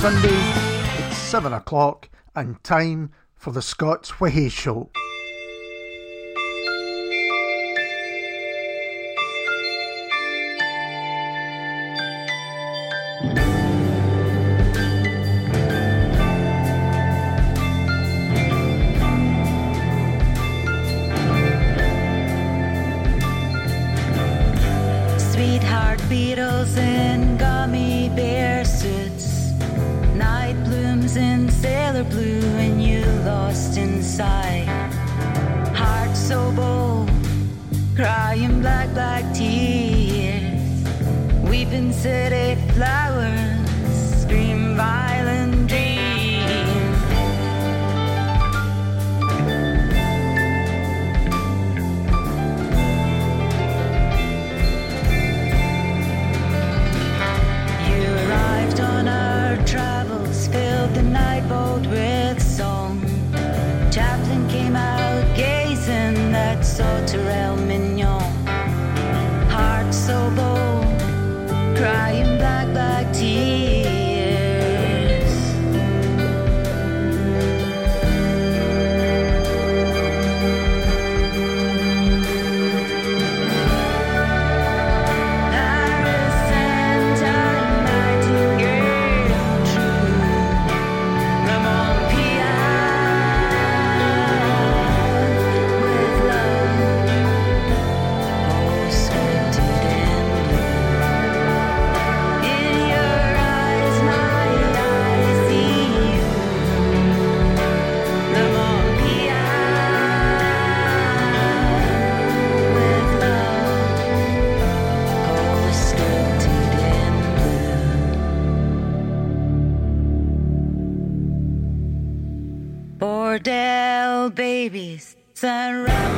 Sunday. It's 7 o'clock and time for the Scots Whay Show. so bold, crying black, black tears, We've been sitting. babies. Sunrise.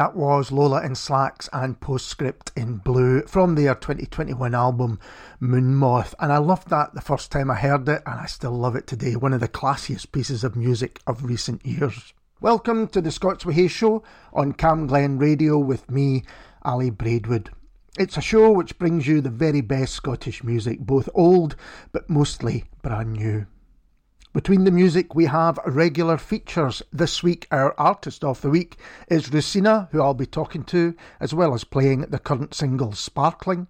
That was Lola in Slacks and Postscript in Blue from their 2021 album Moonmoth. And I loved that the first time I heard it, and I still love it today. One of the classiest pieces of music of recent years. Welcome to the Scots Whay Show on Camglen Radio with me, Ali Braidwood. It's a show which brings you the very best Scottish music, both old but mostly brand new. Between the music, we have regular features. This week, our artist of the week is Rusina, who I'll be talking to, as well as playing the current single Sparkling.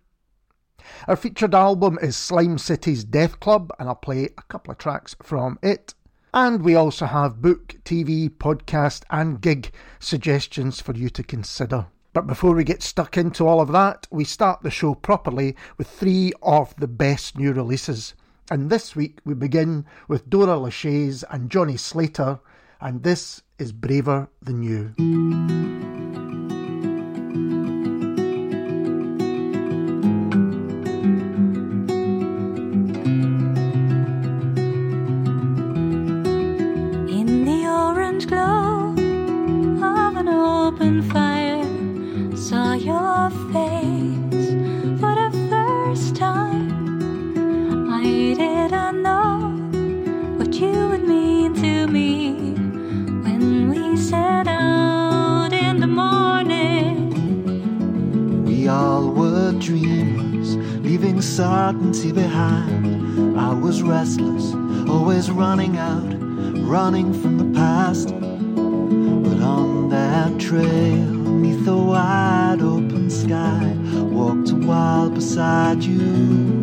Our featured album is Slime City's Death Club, and I'll play a couple of tracks from it. And we also have book, TV, podcast, and gig suggestions for you to consider. But before we get stuck into all of that, we start the show properly with three of the best new releases. And this week we begin with Dora Lachaise and Johnny Slater, and this is Braver Than You. Behind. I was restless, always running out, running from the past. But on that trail, neath the wide open sky, walked a while beside you.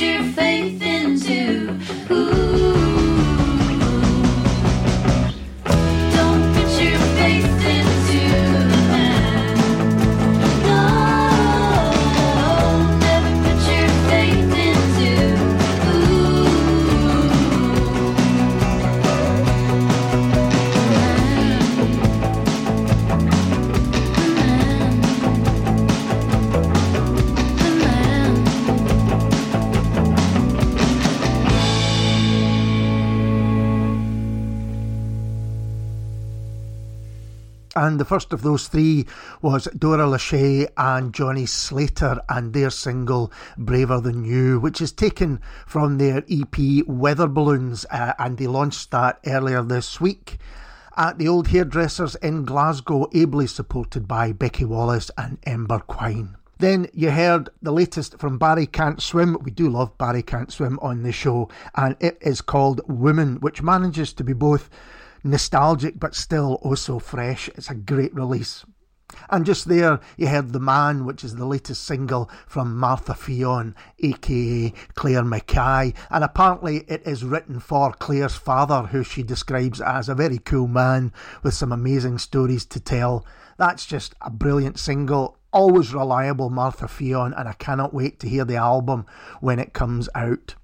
your. And the first of those three was Dora Lachey and Johnny Slater and their single Braver Than You, which is taken from their EP Weather Balloons, uh, and they launched that earlier this week at the Old Hairdressers in Glasgow, ably supported by Becky Wallace and Ember Quine. Then you heard the latest from Barry Can't Swim. We do love Barry Can't Swim on the show, and it is called Woman, which manages to be both nostalgic but still also fresh. It's a great release. And just there, you heard The Man, which is the latest single from Martha Ffion, aka Claire Mackay. And apparently, it is written for Claire's father, who she describes as a very cool man with some amazing stories to tell. That's just a brilliant single. Always reliable Martha Ffion, and I cannot wait to hear the album when it comes out.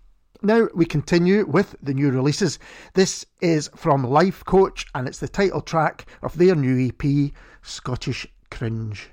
Now we continue with the new releases. This is from Life Coach and it's the title track of their new EP, Scottish Cringe.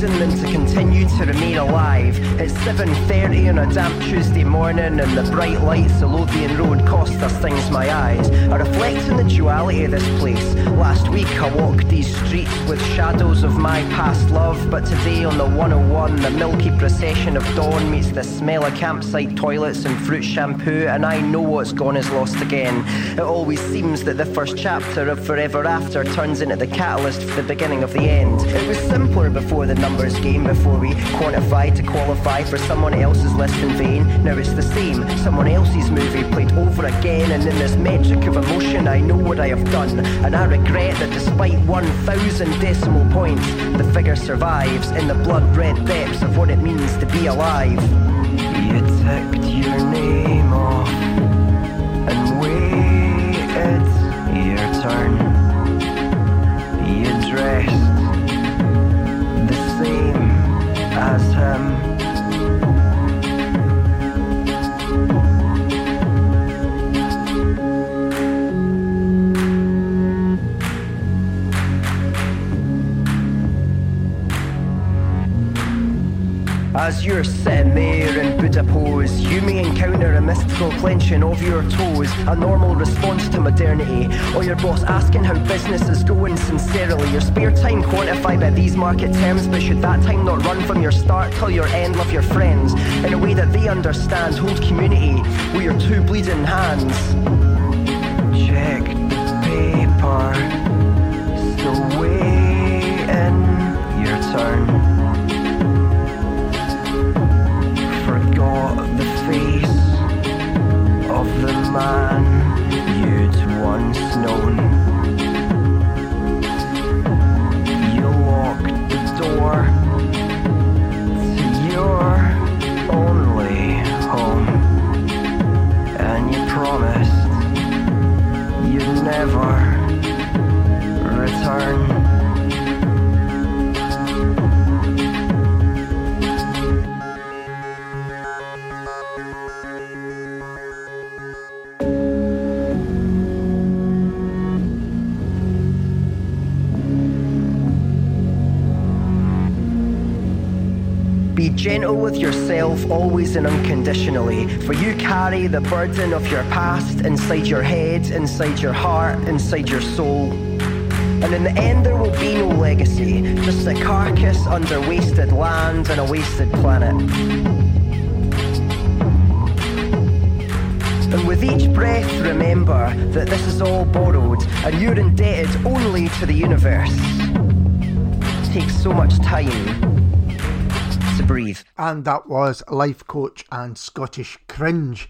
Reason than to continue to remain alive. It's 7.30 on a damp Tuesday morning and the bright lights of Lothian Road cost us things my eyes. I reflect on the duality of this place. Last week I walked these streets with shadows of my past love, but today on the 101 the milky procession of dawn meets the smell of campsite toilets and fruit shampoo and I know what's gone is lost again. It always seems that the first chapter of Forever After turns into the catalyst for the beginning of the end. It was simpler before the numbers game before we quantify to qualify for someone else's list in vain. Now it's the same, someone else's movie played over again, and in this metric of emotion, I know what I have done, and I regret that despite 1,000 decimal points, the figure survives in the blood red depths of what it means to be alive. You ticked your name off and waited your turn. You dressed as him. As you're sitting there in Buddha pose, you may encounter a mystical clenching of your toes, a normal response to modernity, or your boss asking how business is going sincerely. Your spare time quantified by these market terms, but should that time not run from your start till your end? Love your friends in a way that they understand. Hold community with your two bleeding hands. Check paper, always and unconditionally, for you carry the burden of your past inside your head, inside your heart, inside your soul. And in the end, there will be no legacy, just a carcass under wasted land and a wasted planet. And with each breath, remember that this is all borrowed, and you're indebted only to the universe. It takes so much time to breathe. And that was Life Coach and Scottish Cringe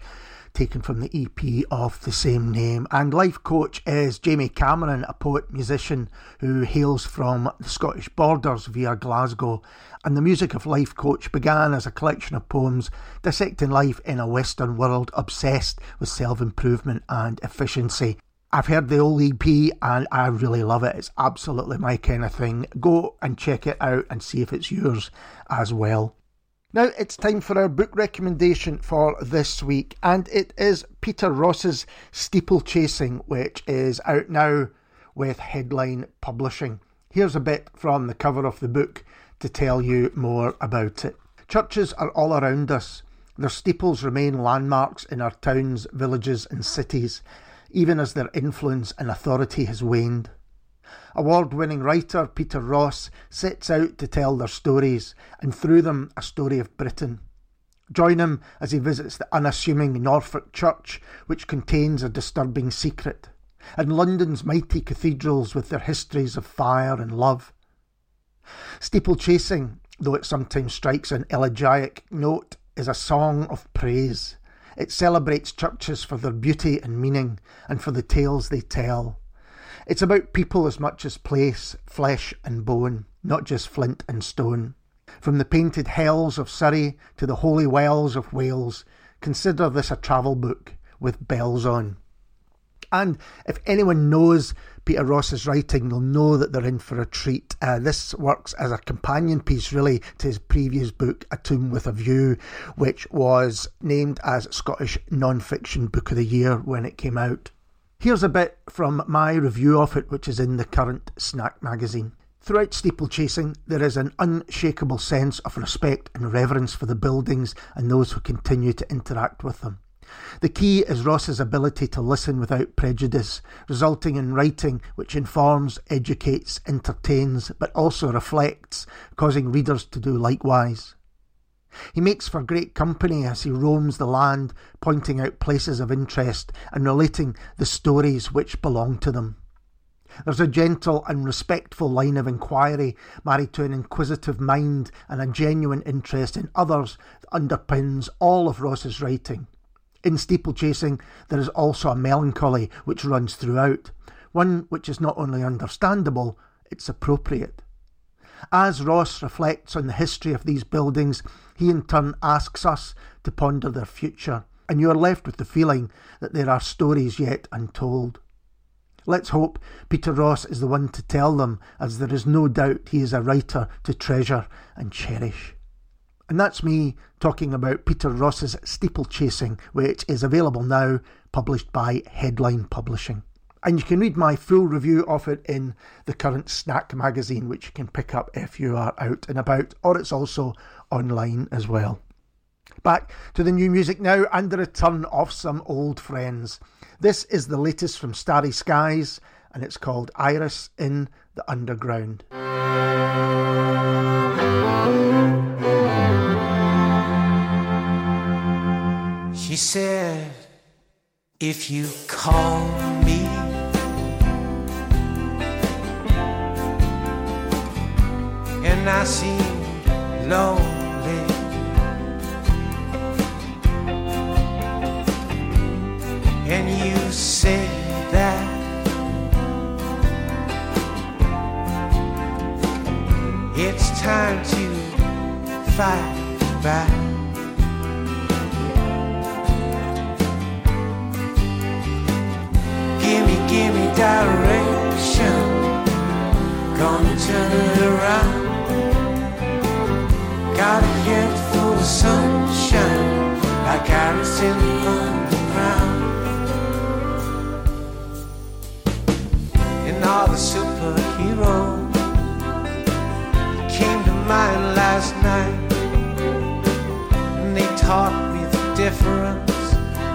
taken from the EP of the same name. And life coach is Jamie Cameron, a poet musician who hails from the Scottish borders via Glasgow. And the music of Life Coach began as a collection of poems dissecting life in a Western world obsessed with self improvement and efficiency. I've heard the old EP and I really love it. It's absolutely my kind of thing. Go and check it out and see if it's yours as well. Now it's time for our book recommendation for this week, and it is Peter Ross's Steeplechasing, which is out now with Headline Publishing. Here's a bit from the cover of the book to tell you more about it. Churches are all around us. Their steeples remain landmarks in our towns, villages, and cities, even as their influence and authority has waned. Award winning writer Peter Ross sets out to tell their stories, and through them, a story of Britain. Join him as he visits the unassuming Norfolk Church, which contains a disturbing secret, and London's mighty cathedrals with their histories of fire and love. Steeplechasing, though it sometimes strikes an elegiac note, is a song of praise. It celebrates churches for their beauty and meaning, and for the tales they tell. It's about people as much as place, flesh and bone, not just flint and stone. From the painted hells of Surrey to the holy wells of Wales, consider this a travel book with bells on. And if anyone knows Peter Ross's writing, they'll know that they're in for a treat. Uh, this works as a companion piece, really, to his previous book, A Tomb with a View, which was named as Scottish Non-Fiction Book of the Year when it came out. Here's a bit from my review of it, which is in the current Snack magazine. Throughout steeplechasing, there is an unshakable sense of respect and reverence for the buildings and those who continue to interact with them. The key is Ross's ability to listen without prejudice, resulting in writing which informs, educates, entertains, but also reflects, causing readers to do likewise. He makes for great company as he roams the land, pointing out places of interest and relating the stories which belong to them. There's a gentle and respectful line of inquiry married to an inquisitive mind and a genuine interest in others that underpins all of Ross's writing. In steeplechasing, there is also a melancholy which runs throughout, one which is not only understandable, it's appropriate. As Ross reflects on the history of these buildings, he in turn asks us to ponder their future, and you are left with the feeling that there are stories yet untold. Let's hope Peter Ross is the one to tell them, as there is no doubt he is a writer to treasure and cherish. And that's me talking about Peter Ross's Steeplechasing, which is available now, published by Headline Publishing. And you can read my full review of it in the current Snack magazine, which you can pick up if you are out and about, or it's also online as well. Back to the new music now and the return of some old friends. This is the latest from Starry Skies, and it's called Iris in the Underground. She said, If you call me and I seem lonely. And you say that it's time to fight back. Gimme, gimme direction. Gonna turn it around. Got a head full of sunshine, like Alice in the. All the superheroes came to mind last night, and they taught me the difference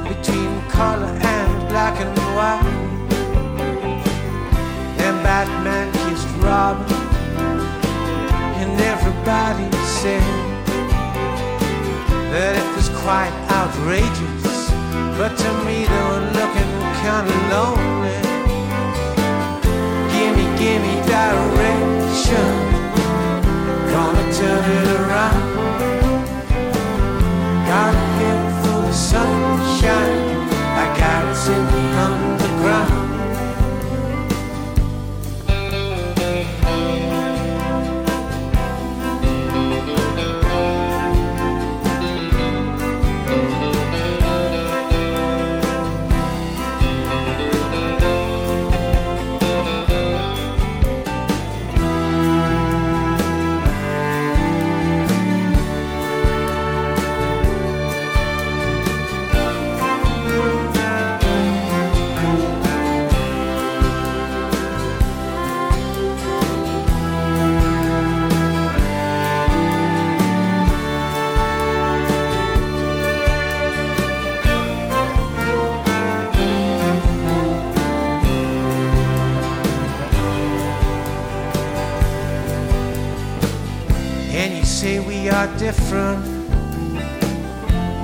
between color and black and white. And Batman kissed Robin and everybody said that it was quite outrageous. But to me, they were looking kind of lonely. Gimme, gimme direction. Gonna turn it around. Got a head full of sunshine, like Alice in the say we are different,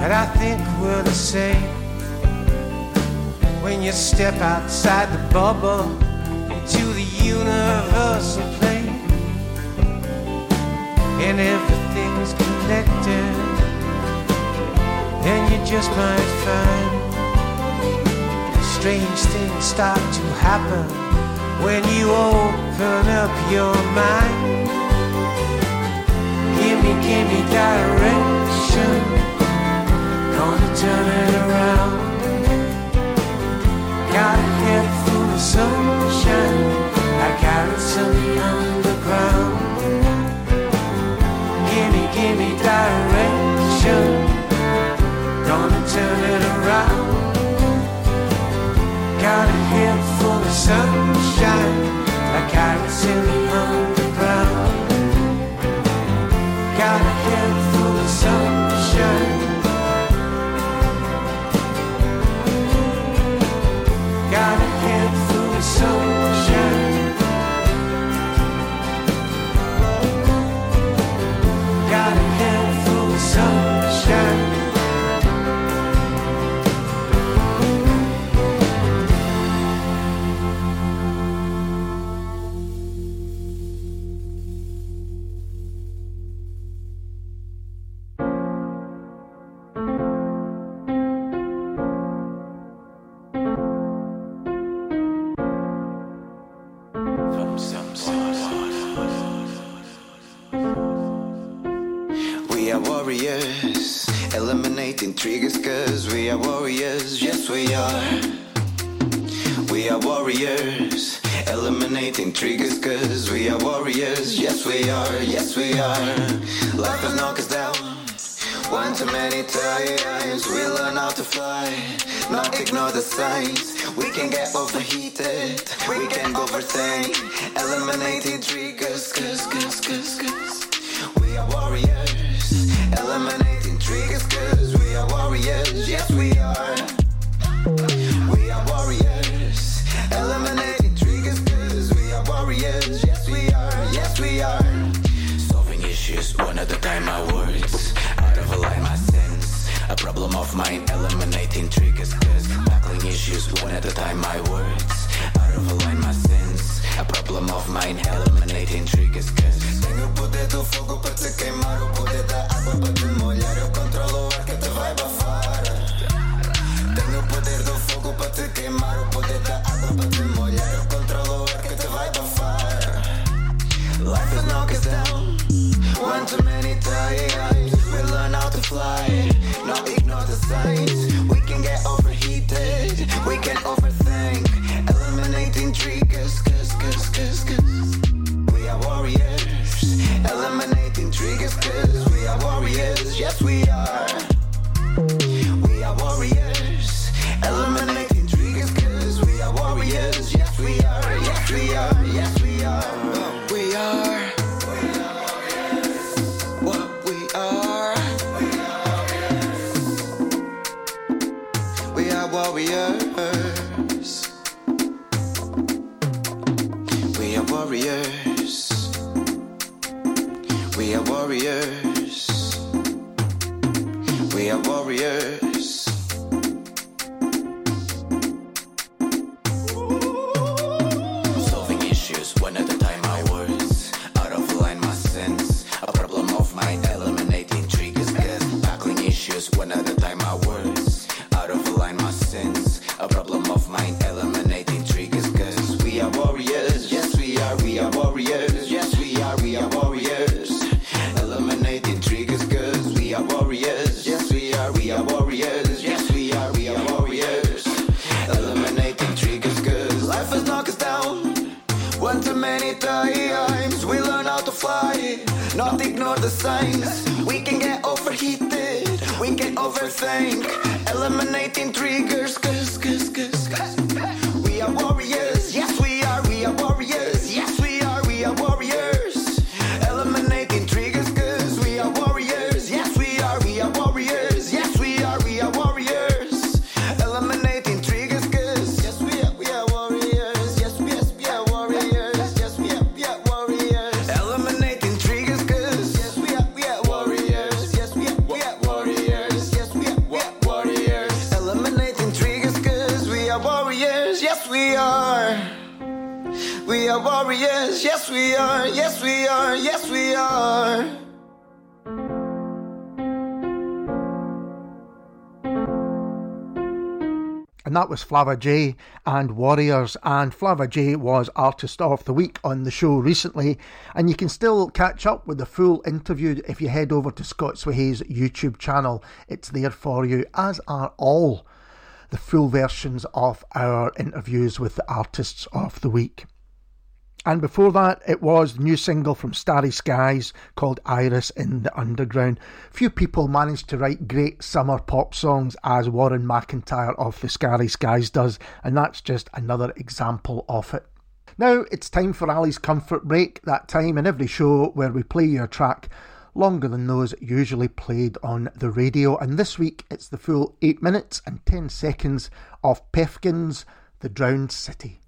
but I think we're the same. When you step outside the bubble into the universal plane, and everything's connected, then you just might find strange things start to happen when you open up your mind. Give me, direction. Gonna turn it around. Got a head full of sunshine. I got it the underground. Give me, give me direction. Gonna turn it around. Got a head full of sunshine. I got it the underground. Got a yes we are. Life has knocked us down. One too many times we learn how to fly, not ignore the signs. We can get overheated, we can overthink, eliminating triggers, cause, cause, cause, cause. We are warriors, eliminating triggers, cause we are warriors, yes we are. Issues one at a time, my words out of line, my sense. A problem of mine, eliminating triggers, cause tackling issues one at a time, my words out of line, my sense. A problem of mine, eliminating triggers, cause tenho poder do fogo para te queimar, o poder da água para te molhar. Eu controlo o ar que te vai bafar. Tenho o poder do fogo para te queimar, o poder da água para te molhar. Eu controlo o ar que te vai bafar. Life has knocked us down one too many times. We learn how to fly, not ignore the signs. We can get overheated, we can overthink, eliminating triggers, cause, cause, cause, cause. We are warriors, eliminating triggers, cause we are warriors, yes we are. We are warriors, eliminating warriors. We are warriors. We are warriors. We are warriors. Was Flava J and Warriors. And Flava J was Artist of the Week on the show recently. And you can still catch up with the full interview if you head over to Scots Whay Hae's YouTube channel. It's there for you, as are all the full versions of our interviews with the Artists of the Week. And before that, it was the new single from Starry Skies called Iris in the Underground. Few people manage to write great summer pop songs as Warren McIntyre of the Starry Skies does, and that's just another example of it. Now it's time for Ali's Comfort Break, that time in every show where we play your track longer than those usually played on the radio, and this week it's the full 8 minutes and 10 seconds of Pefkin's The Drowned City.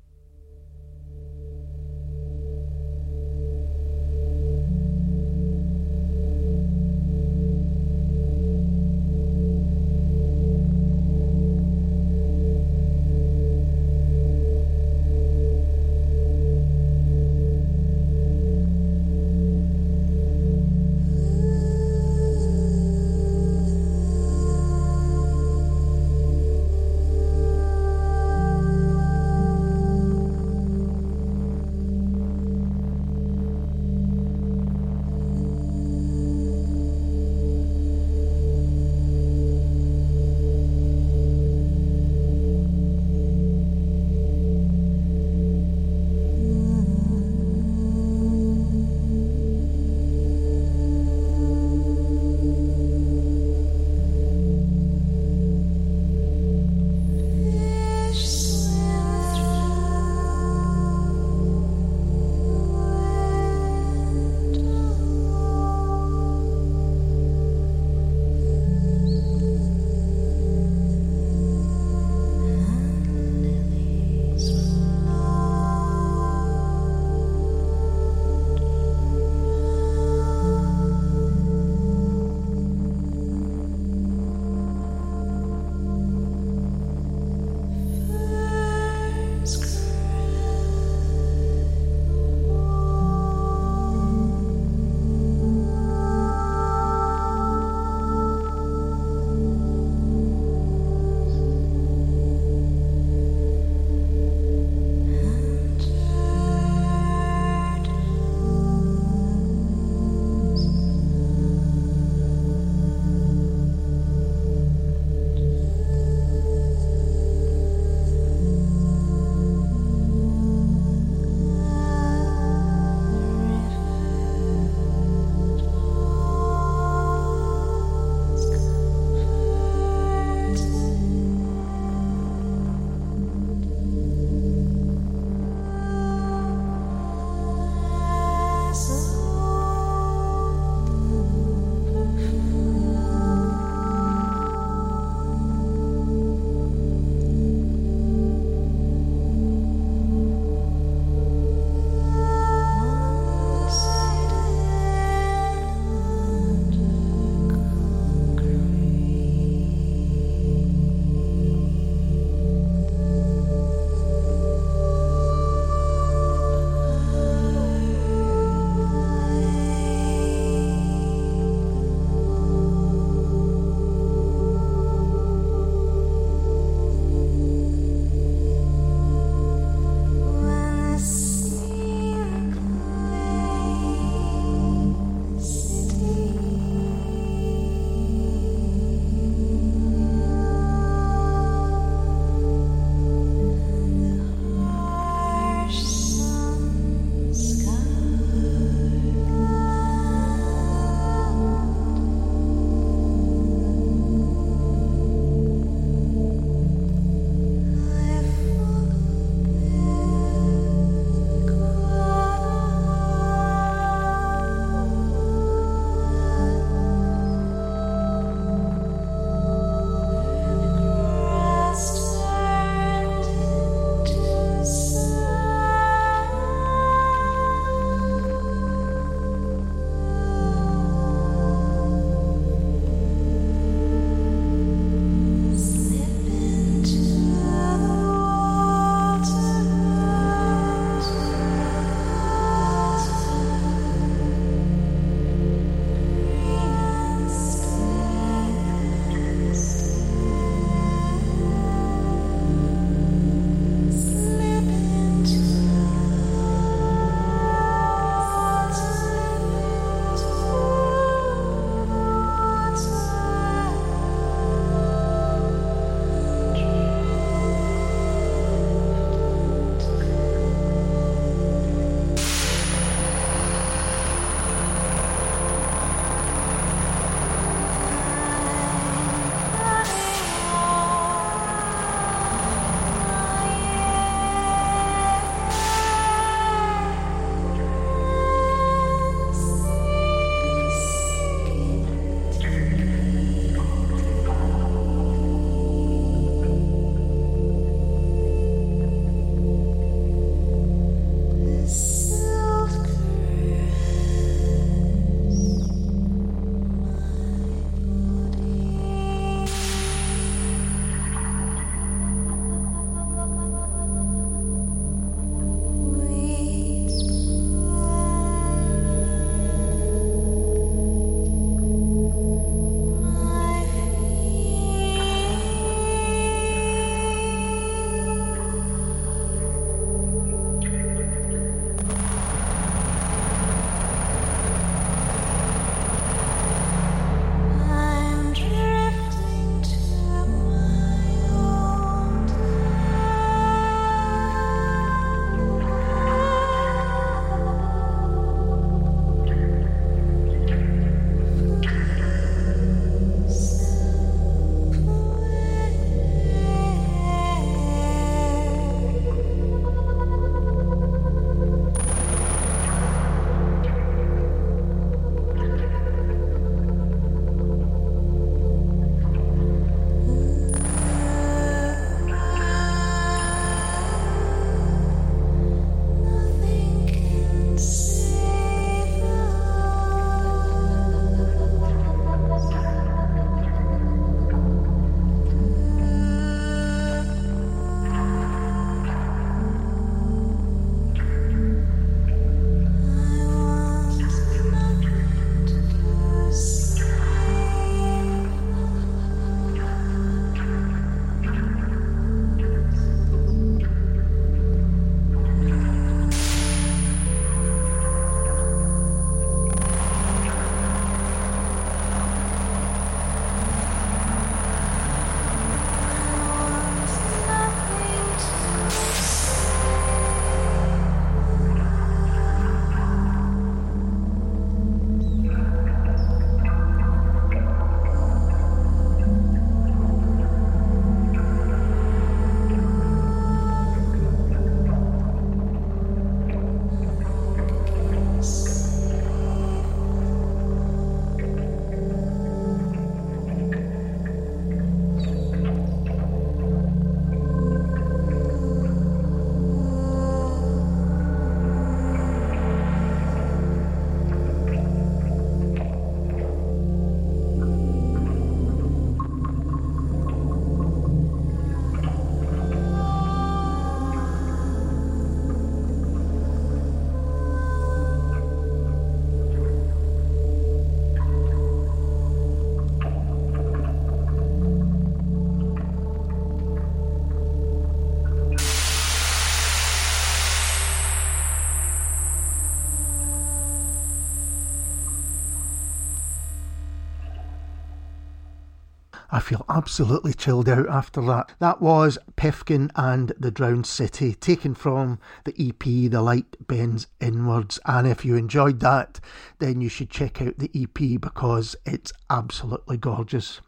I feel absolutely chilled out after that. That was Pefkin and the Drowned City, taken from the EP The Light Bends Inwards. And if you enjoyed that, then you should check out the EP because it's absolutely gorgeous.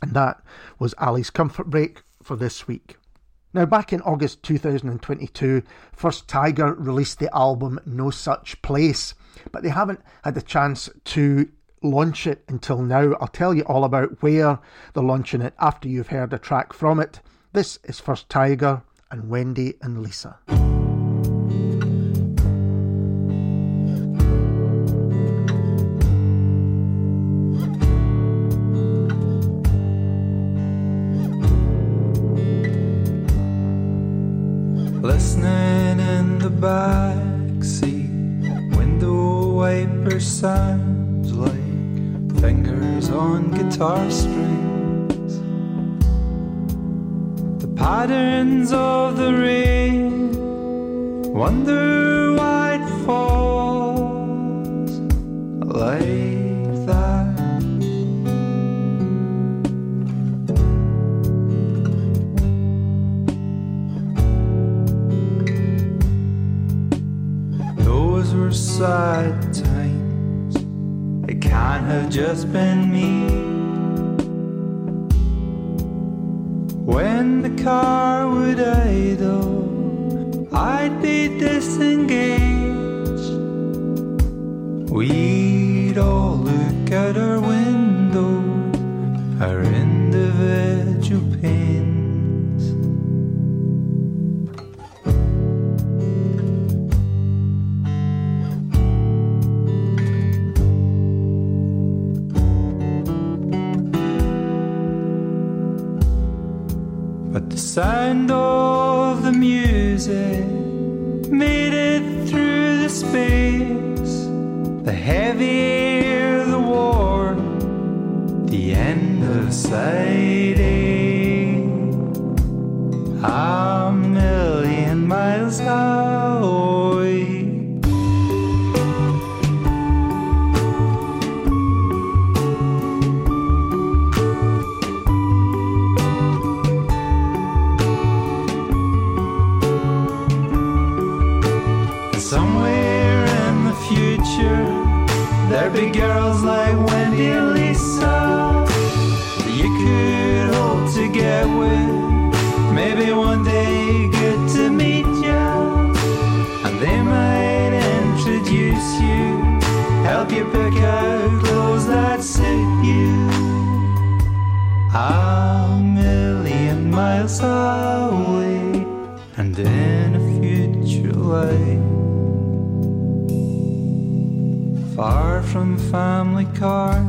And that was Ali's comfort break for this week. Now, back in August 2022, First Tiger released the album No Such Place, but they haven't had the chance to launch it until now. I'll tell you all about where they're launching it after you've heard a track from it. This is First Tiger and Wendy and Lisa. Listening in the back seat, window wiper sounds like on guitar strings. The patterns of the rain, wonder why it falls like that. Those were sad. Can't have just been me. When the car would idle, I'd be disengaged. We'd all look at our windows, our The car,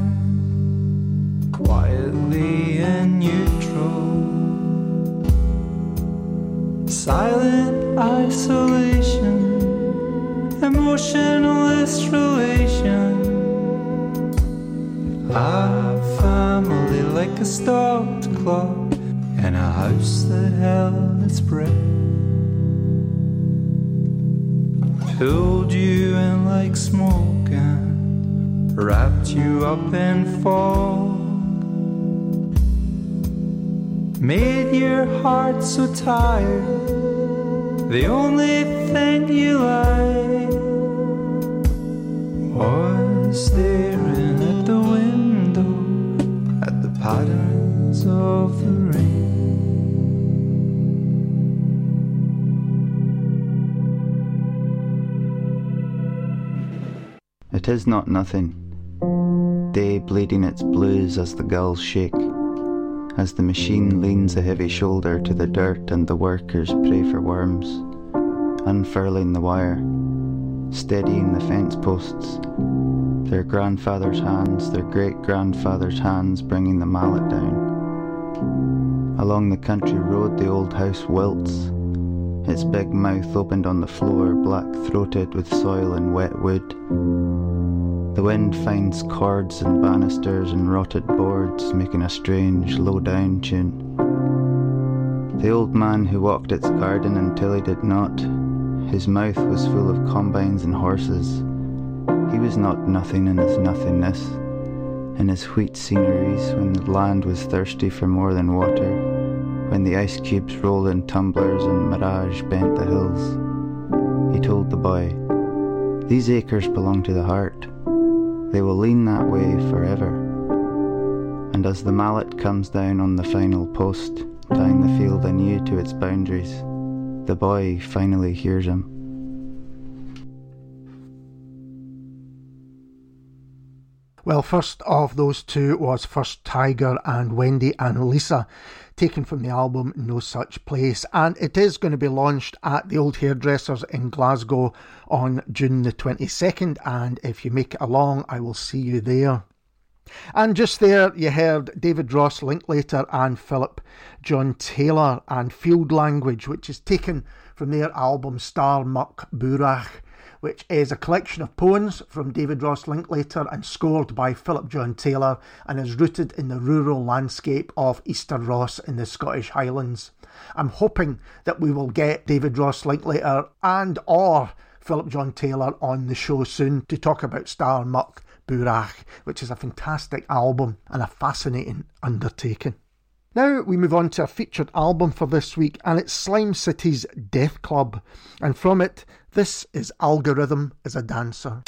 you up in fog. Made your heart so tired. The only thing you liked was staring at the window at the patterns of the rain. It is not nothing. Bleeding its blues as the gulls shake, as the machine leans a heavy shoulder to the dirt and the workers pray for worms, unfurling the wire, steadying the fence posts, their grandfather's hands, their great grandfather's hands bringing the mallet down. Along the country road, the old house wilts, its big mouth opened on the floor, black throated with soil and wet wood. The wind finds cords and banisters and rotted boards, making a strange, low down tune. The old man who walked its garden until he did not, his mouth was full of combines and horses. He was not nothing in his nothingness. in his wheat sceneries when the land was thirsty for more than water, when the ice cubes rolled in tumblers and mirage bent the hills. He told the boy, These acres belong to the heart. They will lean that way forever. And as the mallet comes down on the final post, tying the field anew to its boundaries, the boy finally hears him. Well, first of those two was First Tiger and Wendy and Lisa, taken from the album No Such Place. And it is going to be launched at the Old Hairdressers in Glasgow on June the 22nd. And if you make it along, I will see you there. And just there, you heard David Ross Linklater and Philip John Taylor and Field Language, which is taken from their album Star Muck Burach which is a collection of poems from David Ross Linklater and scored by Philip John Taylor and is rooted in the rural landscape of Easter Ross in the Scottish Highlands. I'm hoping that we will get David Ross Linklater and or Philip John Taylor on the show soon to talk about Star Muck Burach, which is a fantastic album and a fascinating undertaking. Now we move on to a featured album for this week, and it's Slime City's Death Club. And from it, this is Algorithm as a Dancer.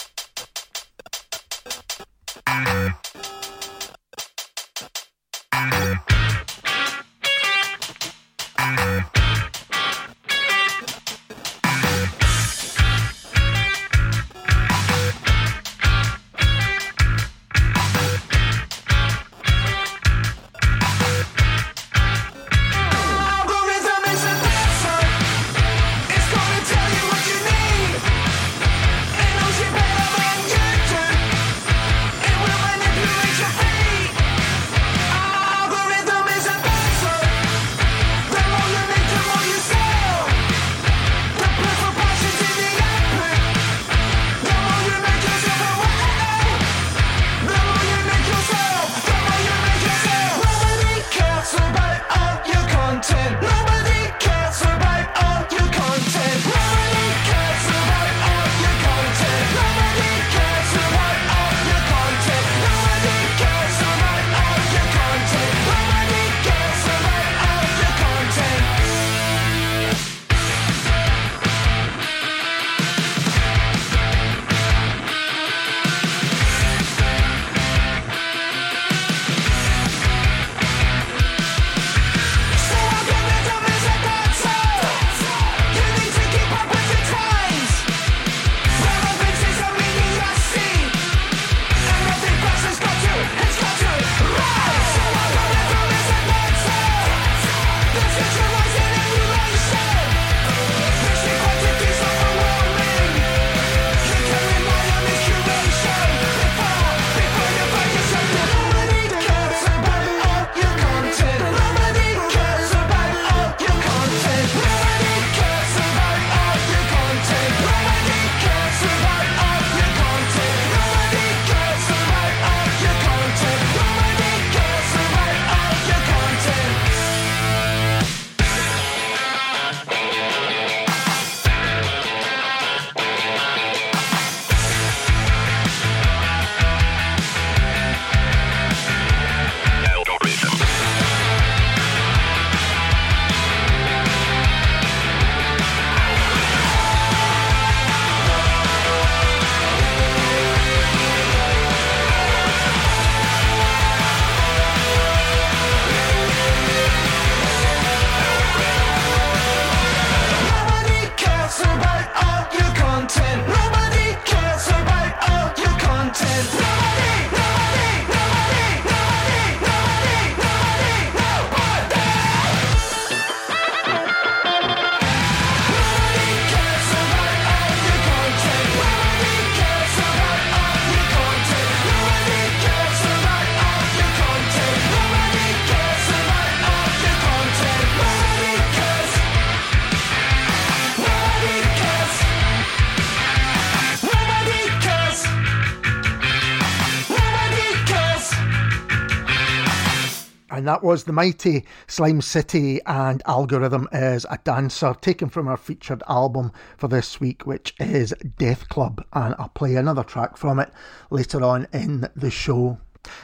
Was the mighty Slime City and Algorithm as a Dancer, taken from our featured album for this week, which is Death Club. And I'll play another track from it later on in the show.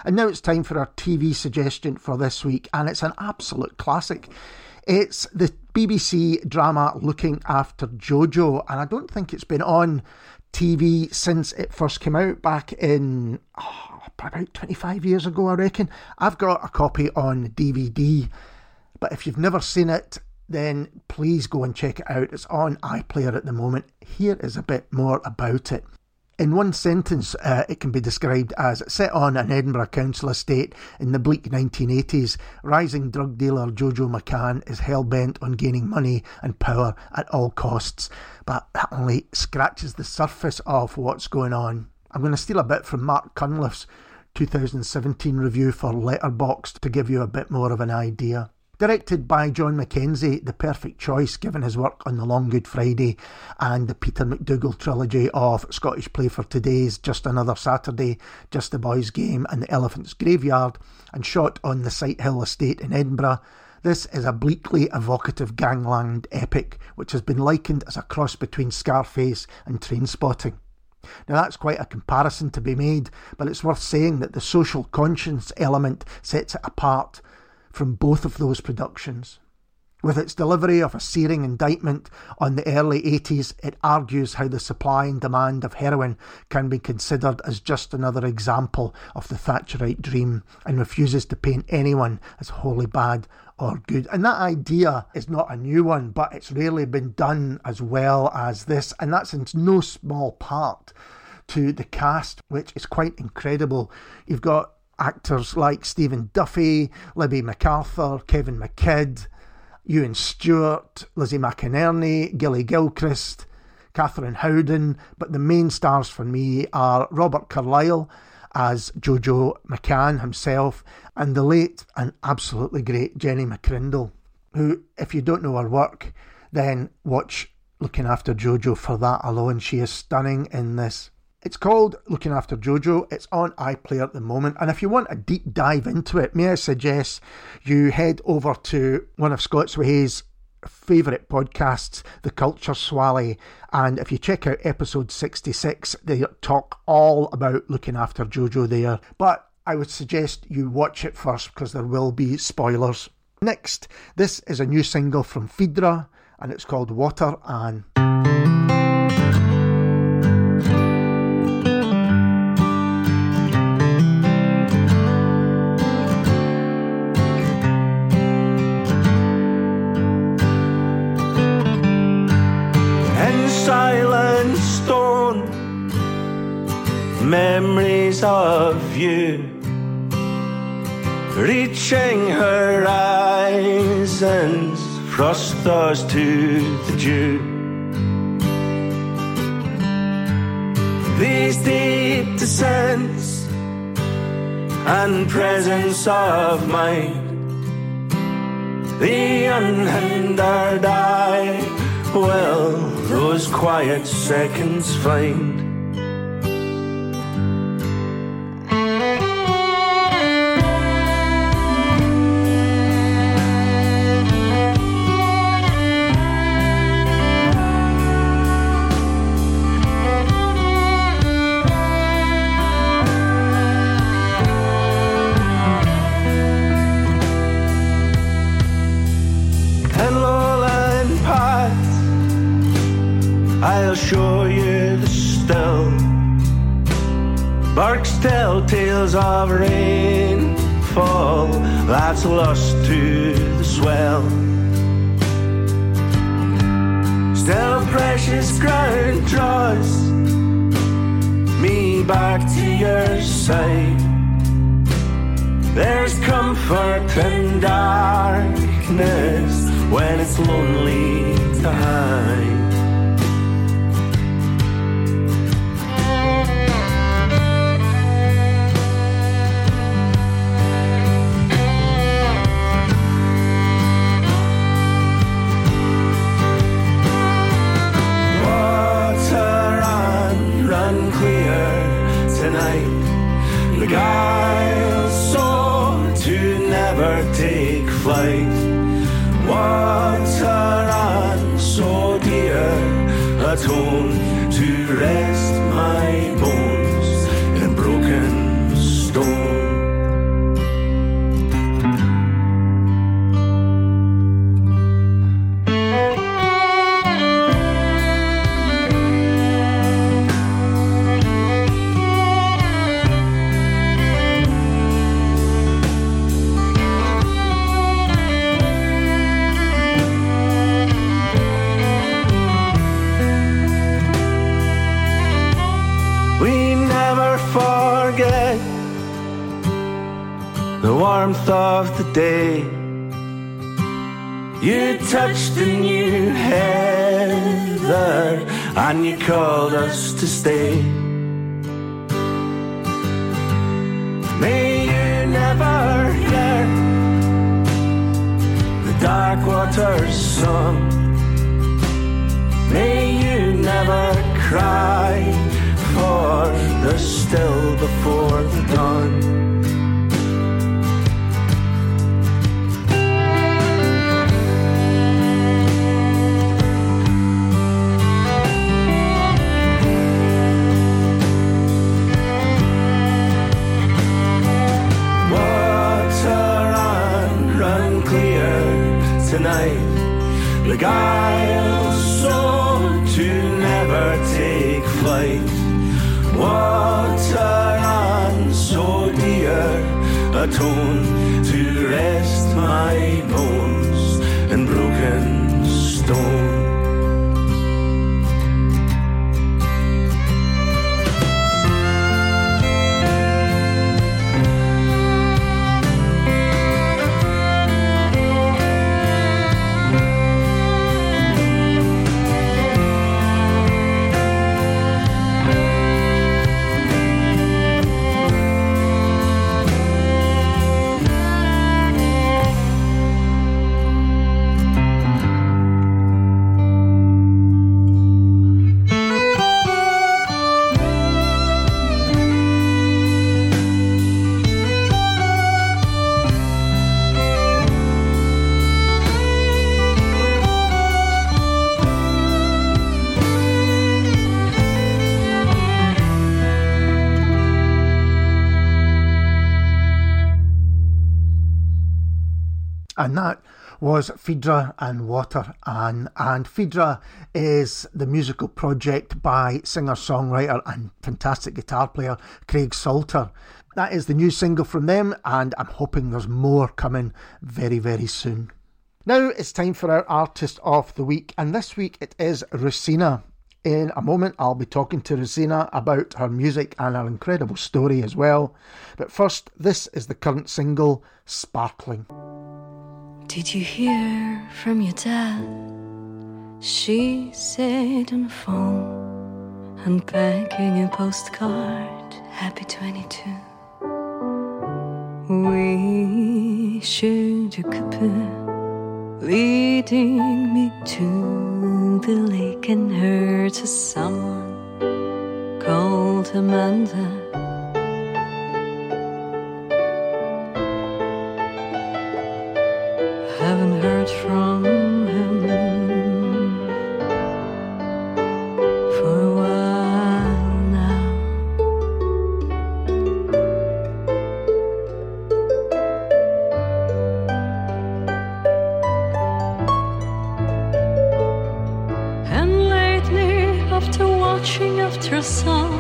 And now it's time for our TV suggestion for this week, and it's an absolute classic. It's the BBC drama Looking After Jojo, and I don't think it's been on TV since it first came out back in oh, about 25 years ago, I reckon. I've got a copy on DVD, but if you've never seen it, then please go and check it out. It's on iPlayer at the moment. Here is a bit more about it. In one sentence, uh, it can be described as set on an Edinburgh council estate in the bleak 1980s. Rising drug dealer Jojo McCann is hell bent on gaining money and power at all costs, but that only scratches the surface of what's going on. I'm going to steal a bit from Mark Cunliffe's 2017 review for Letterboxd to give you a bit more of an idea. Directed by John Mackenzie, the perfect choice given his work on The Long Good Friday and the Peter McDougall trilogy of Scottish Play for Today's Just Another Saturday, Just the Boys Game, and The Elephant's Graveyard, and shot on the Sighthill Estate in Edinburgh. This is a bleakly evocative gangland epic which has been likened as a cross between Scarface and Trainspotting. Now, that's quite a comparison to be made, but it's worth saying that the social conscience element sets it apart from both of those productions. With its delivery of a searing indictment on the early 80s, it argues how the supply and demand of heroin can be considered as just another example of the Thatcherite dream and refuses to paint anyone as wholly bad or good. And that idea is not a new one, but it's rarely been done as well as this, and that's in no small part to the cast, which is quite incredible. You've got actors like Stephen Duffy, Libby McArthur, Kevin McKidd, Ewan Stewart, Lizzy McInnerny, Gilly Gilchrist, Kathryn Howden, but the main stars for me are Robert Carlyle as Jojo McCann himself and the late and absolutely great Jenny McCrindle, who, if you don't know her work, then watch Looking After Jojo for that alone. She is stunning in this. It's called Looking After Jojo. It's on iPlayer at the moment. And if you want a deep dive into it, may I suggest you head over to one of Scots Whay's favourite podcasts, The Culture Swally. And if you check out episode 66, they talk all about looking after Jojo there. But I would suggest you watch it first because there will be spoilers. Next, this is a new single from Phaedra and it's called Water and. Reaching horizons, frost thaws to the dew. These deep descents and presence of mind, the unhindered eye, well, those quiet seconds find. Tales of rainfall that's lost to the swell. Still, precious ground draws me back to your side. There's comfort in darkness when it's lonely to hide. Guile so to never take flight. Water ran so dear, atone warmth of the day. You touched the new heather and you called us to stay. May you never hear the dark waters song. May you never cry for the still before the Phaedra and Water Ann. And Phaedra is the musical project by singer songwriter and fantastic guitar player Craig Salter. That is the new single from them, and I'm hoping there's more coming very, very soon. Now it's time for our artist of the week, and this week it is Rusina. In a moment, I'll be talking to Rusina about her music and her incredible story as well. But first, this is the current single, Sparkling. Did you hear from your dad? She said on the phone and packing a postcard. Happy 22. We should a couple leading me to the lake and her to someone called Amanda. From him for a while now. And lately, after watching after song,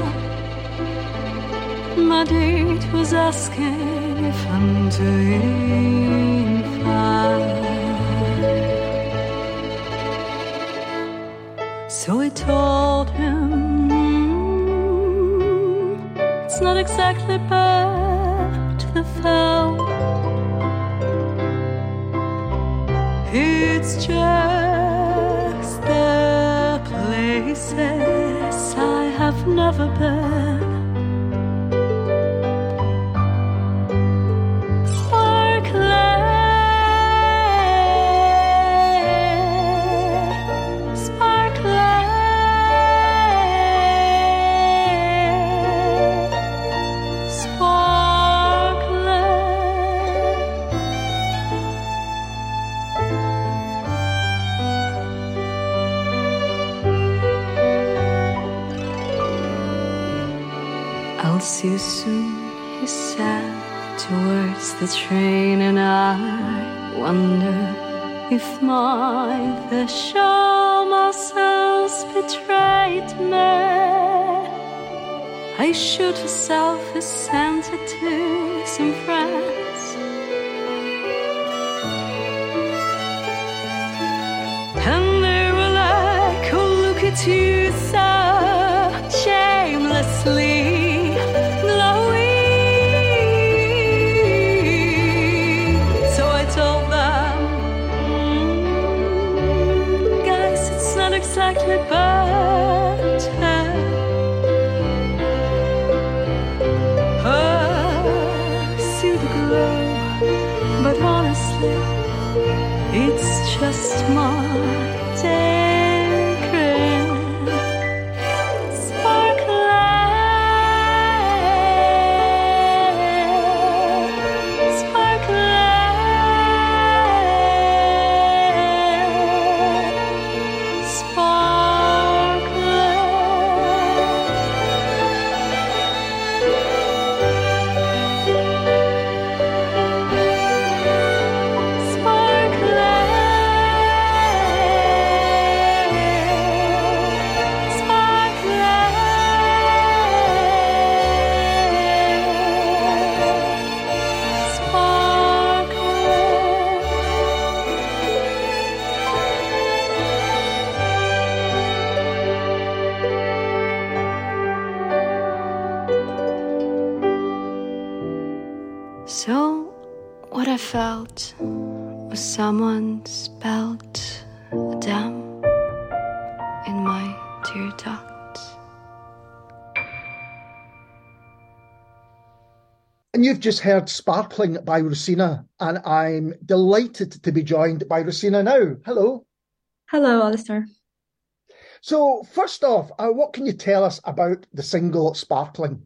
my date was asking if I'm doing fine. Told him it's not exactly bad to the film. It's just the places I have never been. Soon, he said, towards the train, and I wonder if my special muscles betrayed me. I should have self sent it to some friends. And they were like, oh, look at you, so you've just heard Sparkling by Rosina, and I'm delighted to be joined by Rosina now. Hello. Hello, Alistair. So, first off, uh, what can you tell us about the single Sparkling?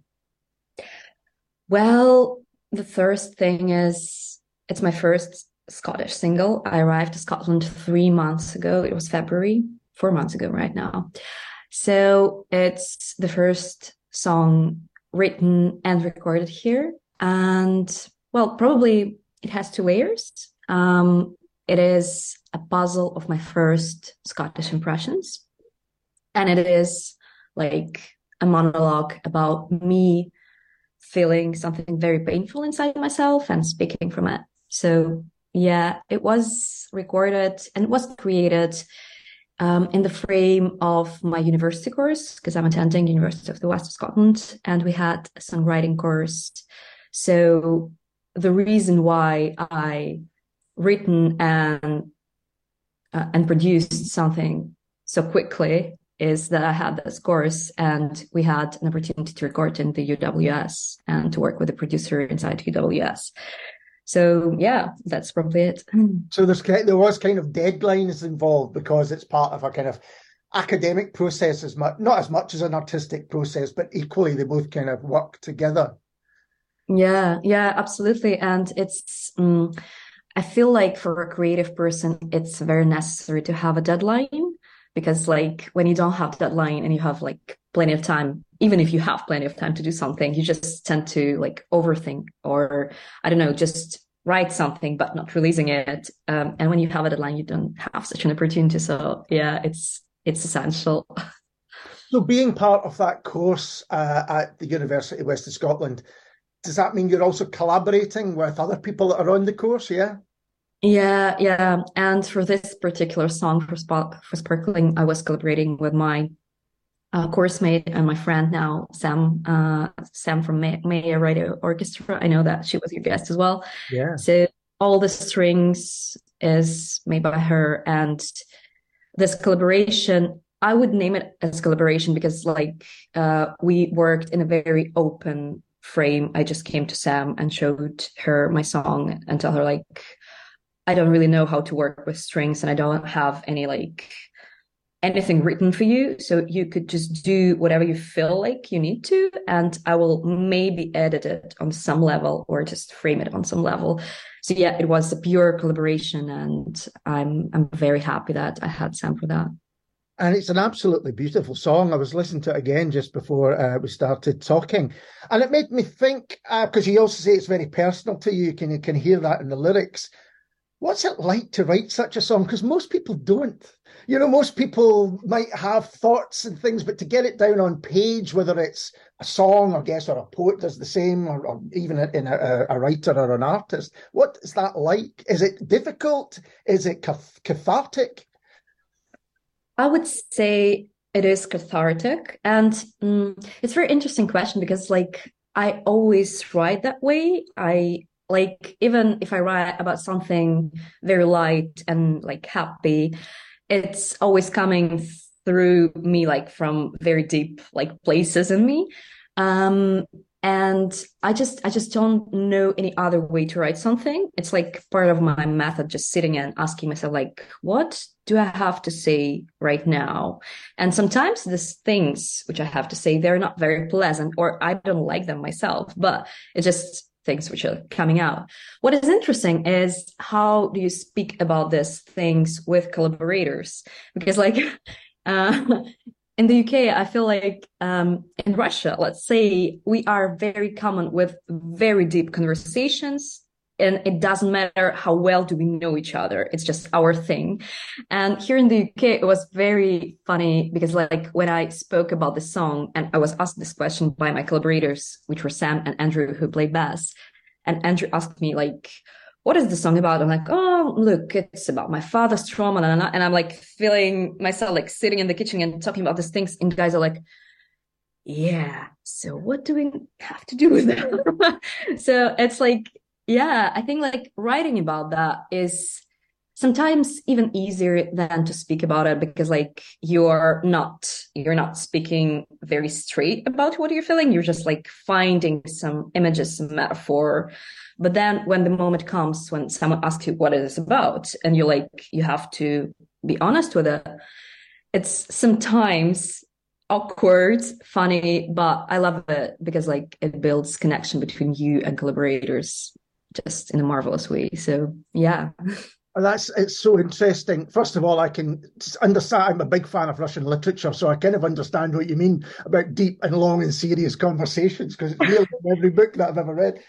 Well, the first thing is it's my first Scottish single. I arrived to Scotland three months ago. It was February, four months ago right now. So it's the first song written and recorded here. And well, probably it has two layers. Um, it is a puzzle of my first Scottish impressions. And it is like a monologue about me feeling something very painful inside myself and speaking from it. So yeah, it was recorded and was created um, in the frame of my university course because I'm attending University of the West of Scotland and we had a songwriting course. So the reason why I written and uh, and produced something so quickly is that I had this course and we had an opportunity to record in the UWS and to work with a producer inside UWS. So yeah, that's probably it. So there's there was kind of deadlines involved because it's part of a kind of academic process as much, not as much as an artistic process, but equally they both kind of work together. Yeah, yeah, absolutely. And it's, um, I feel like for a creative person, it's very necessary to have a deadline because like when you don't have deadline and you have like plenty of time, even if you have plenty of time to do something, you just tend to like overthink or I don't know, just write something but not releasing it. Um, and when you have a deadline, you don't have such an opportunity. So yeah, it's it's essential. So being part of that course uh, at the University of West of Scotland, does that mean you're also collaborating with other people that are on the course? Yeah. Yeah, yeah. And for this particular song for Spark for Sparkling, I was collaborating with my uh, course mate and my friend now, Sam, uh, Sam from May- Maya Radio Orchestra. I know that she was your guest as well. Yeah. So all the strings is made by her, and this collaboration, I would name it as collaboration because like uh, we worked in a very open frame. I just came to Sam and showed her my song and tell her like I don't really know how to work with strings and I don't have any like anything written for you. So you could just do whatever you feel like you need to. And I will maybe edit it on some level or just frame it on some level. So yeah, it was a pure collaboration and I'm I'm very happy that I had Sam for that. And it's an absolutely beautiful song. I was listening to it again just before uh, we started talking, and it made me think because uh, you also say it's very personal to you. Can you can hear that in the lyrics? What's it like to write such a song? Because most people don't. You know, most people might have thoughts and things, but to get it down on page, whether it's a song, I guess, or a poet does the same, or, or even in a, a, writer or an artist, what is that like? Is it difficult? Is it cathartic? I would say it is cathartic and mm, it's a very interesting question because like i always write that way. I like even if i write about something very light and like happy it's always coming through me like from very deep like places in me. Um and i just i just don't know any other way to write something. It's like part of my method just sitting and asking myself like what do i have to say right now? And sometimes these things which i have to say they're not very pleasant or i don't like them myself but it's just things which are coming out. What is interesting is how do you speak about these things with collaborators? Because like uh, in the UK, I feel like um, in Russia, let's say, we are very common with very deep conversations. And it doesn't matter how well do we know each other. It's just our thing. And here in the UK, it was very funny because like when I spoke about the song and I was asked this question by my collaborators, which were Sam and Andrew, who play bass. And Andrew asked me like, what is the song about? I'm like, oh, look, it's about my father's trauma. And I'm like feeling myself like sitting in the kitchen and talking about these things. And guys are like, yeah, so what do we have to do with that? so it's like, yeah, I think like writing about that is sometimes even easier than to speak about it because like you're not you're not speaking very straight about what you're feeling you're just like finding some images some metaphor but then when the moment comes when someone asks you what it is about and you're like, you have to be honest with it, it's sometimes awkward, funny, but I love it because like it builds connection between you and collaborators just in a marvelous way. So yeah. Oh, that's it's so interesting. First of all, I can understand. I'm a big fan of Russian literature, so I kind of understand what you mean about deep and long and serious conversations because it's really in every book that I've ever read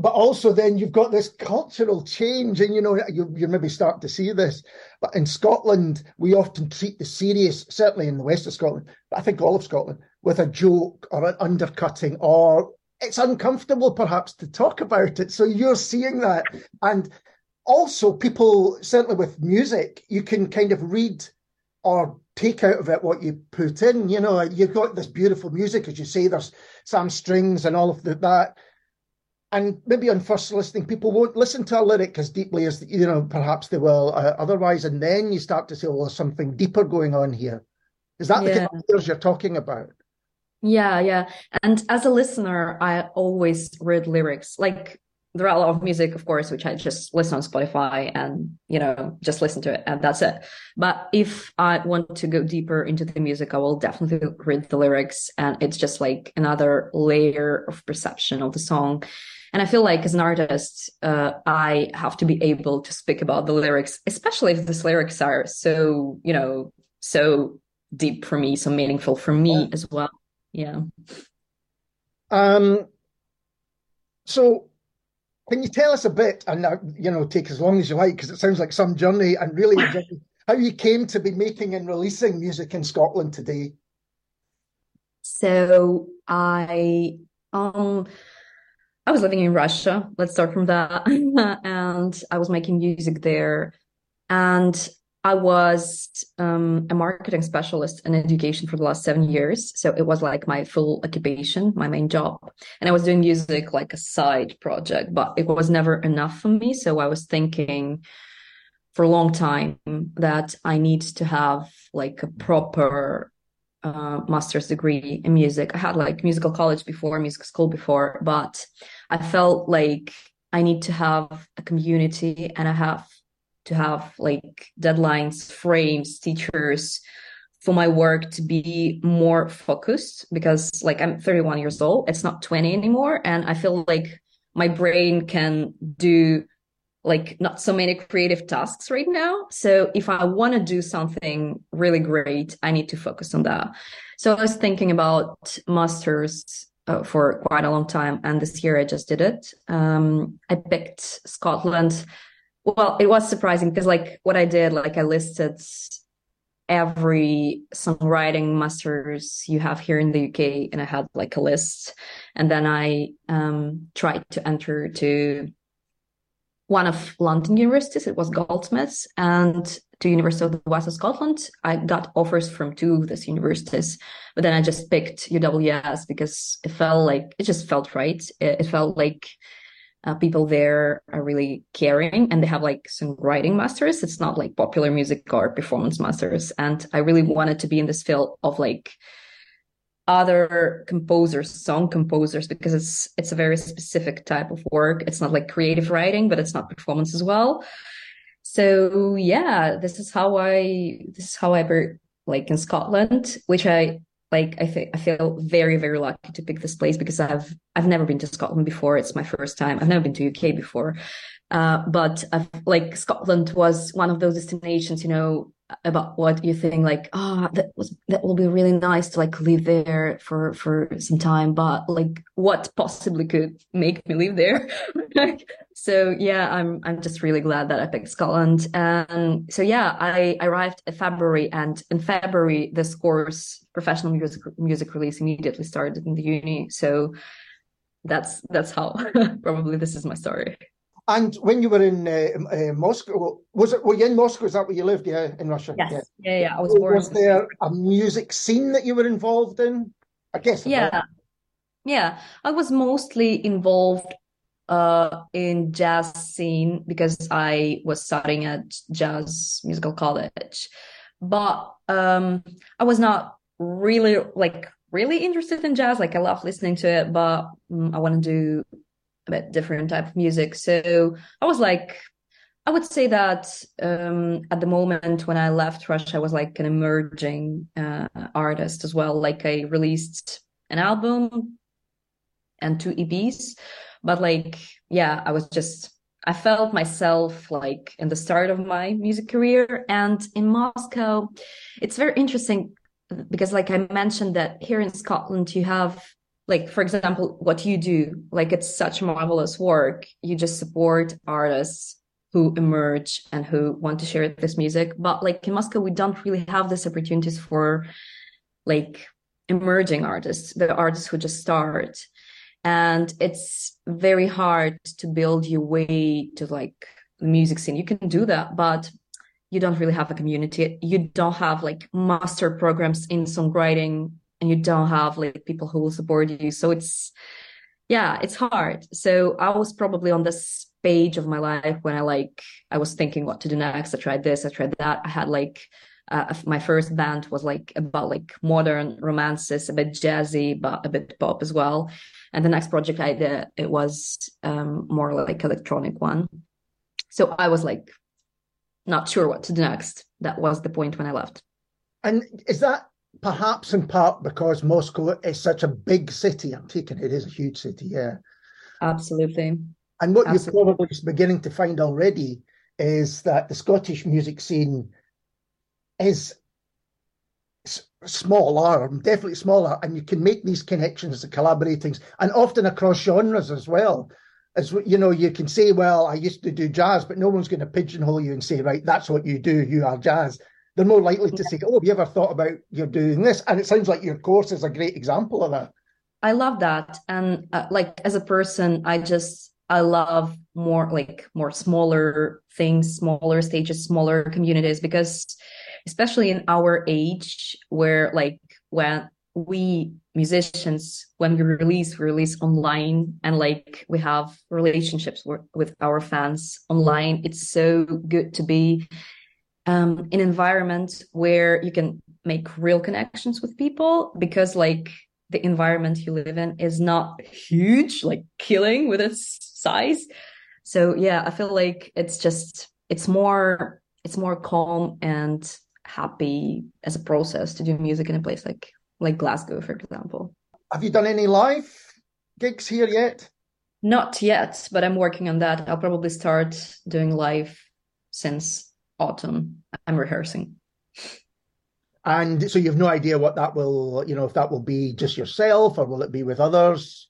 but also then you've got this cultural change and you know you, you maybe start to see this but in scotland we often treat the serious certainly in the west of scotland but i think all of scotland with a joke or an undercutting or it's uncomfortable perhaps to talk about it. So you're seeing that. And also people certainly with music you can kind of read or take out of it what you put in. You know you've got this beautiful music as you say there's some strings and all of the, that and maybe on first listening, people won't listen to a lyric as deeply as you know perhaps they will uh, otherwise, and then you start to say, "Oh, there's something deeper going on here." Is that yeah. the kind of lyrics you're talking about? Yeah, yeah. And as a listener, I always read lyrics. Like there are a lot of music, of course, which I just listen on Spotify and you know just listen to it, and that's it. But if I want to go deeper into the music, I will definitely read the lyrics, and it's just like another layer of perception of the song and I feel like as an artist, uh, I have to be able to speak about the lyrics, especially if these lyrics are so, you know, so deep for me, so meaningful for me yeah. as well. Yeah. Um. So, can you tell us a bit, and uh, you know, take as long as you like, because it sounds like some journey, and really how you came to be making and releasing music in Scotland today? So I um I was living in Russia. Let's start from that. and I was making music there. And I was um, a marketing specialist in education for the last seven years. So it was like my full occupation, my main job. And I was doing music like a side project, but it was never enough for me. So I was thinking for a long time that I need to have like a proper uh, master's degree in music. I had like musical college before, music school before, but I felt like I need to have a community and I have to have like deadlines, frames, teachers for my work to be more focused because like I'm 31 years old, it's not 20 anymore. And I feel like my brain can do like not so many creative tasks right now. So if I want to do something really great, I need to focus on that. So I was thinking about masters uh, for quite a long time, and this year I just did it. Um, I picked Scotland. Well, it was surprising because like what I did, like I listed every songwriting masters you have here in the UK, and I had like a list, and then I um, tried to enter to one of London universities. It was Goldsmiths and to University of the West of Scotland. I got offers from two of these universities, but then I just picked UWS because it felt like it just felt right. It, it felt like uh, people there are really caring and they have like songwriting masters. It's not like popular music or performance masters. And I really wanted to be in this field of like other composers, song composers, because it's it's a very specific type of work. It's not like creative writing, but it's not performance as well. So yeah, this is how I this is how I like in Scotland, which I like I I feel very very lucky to pick this place because I've I've never been to Scotland before. It's my first time. I've never been to UK before. Uh, but I've, like Scotland was one of those destinations, you know, about what you think like ah oh, that was that will be really nice to like live there for for some time but like what possibly could make me live there? So yeah i'm i'm just really glad that i picked scotland. And so yeah i, arrived in february and in february this course professional music music release immediately started in the uni. So that's that's how probably this is my story and when you were in uh, uh, Moscow, was it? Were you in Moscow? Is that where you lived? Yeah, in Russia. Yes. Yeah, yeah. yeah. I was born. Was there a music scene that you were involved in? I guess. Yeah, yeah. I was mostly involved uh, in jazz scene because I was studying at jazz musical college, but um, I was not really like really interested in jazz. Like I love listening to it, but um, I want to do bit different type of music. So I was like, I would say that um, at the moment when I left Russia, I was like an emerging uh, artist as well. Like I released an album and two EPs, but like, yeah, I was just, I felt myself like in the start of my music career. And in Moscow, it's very interesting because, like I mentioned, that here in Scotland, you have like for example what you do like it's such marvelous work. You just support artists who emerge and who want to share this music. But like in moscow we don't really have these opportunities for like emerging artists the artists who just start. And it's very hard to build your way to like the music scene. You can do that but you don't really have a community. You don't have like master programs in songwriting and you don't have like people who will support you. So it's yeah it's hard. So i was probably on this page of my life when i like i was thinking what to do next. I tried this i tried that. I had like uh, my first band was like about like modern romances a bit jazzy but a bit pop as well. And the next project i did it was um, more like electronic one. So i was like not sure what to do next. That was the point when i left. And is that perhaps in part because Moscow is such a big city. I'm taking it is a huge city, yeah. Absolutely. And what Absolutely. you're probably beginning to find already is that the Scottish music scene is smaller, definitely smaller, and you can make these connections and collaboratings, and often across genres as well. As you know, you can say, "Well, I used to do jazz," but no one's going to pigeonhole you and say, "Right, that's what you do. You are jazz." They're more likely to say, "Oh, have you ever thought about you're doing this?" And it sounds like your course is a great example of that. I love that, and uh, like as a person, I just I love more like more smaller things, smaller stages, smaller communities because especially in our age where like when we musicians when we release we release online and like we have relationships with our fans online it's so good to be um, an environment where you can make real connections with people because like the environment you live in is not huge, like killing with its size. So yeah, I feel like it's just it's more it's more calm and happy as a process to do music in a place like like Glasgow, for example. Have you done any live gigs here yet? Not yet, but I'm working on that. I'll probably start doing live since autumn. I'm rehearsing. And so you have no idea what that will, you know, if that will be just yourself or will it be with others?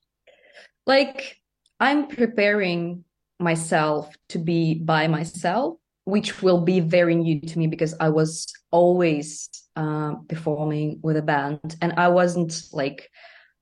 Like I'm preparing myself to be by myself, which will be very new to me because I was always uh, performing with a band and I wasn't like,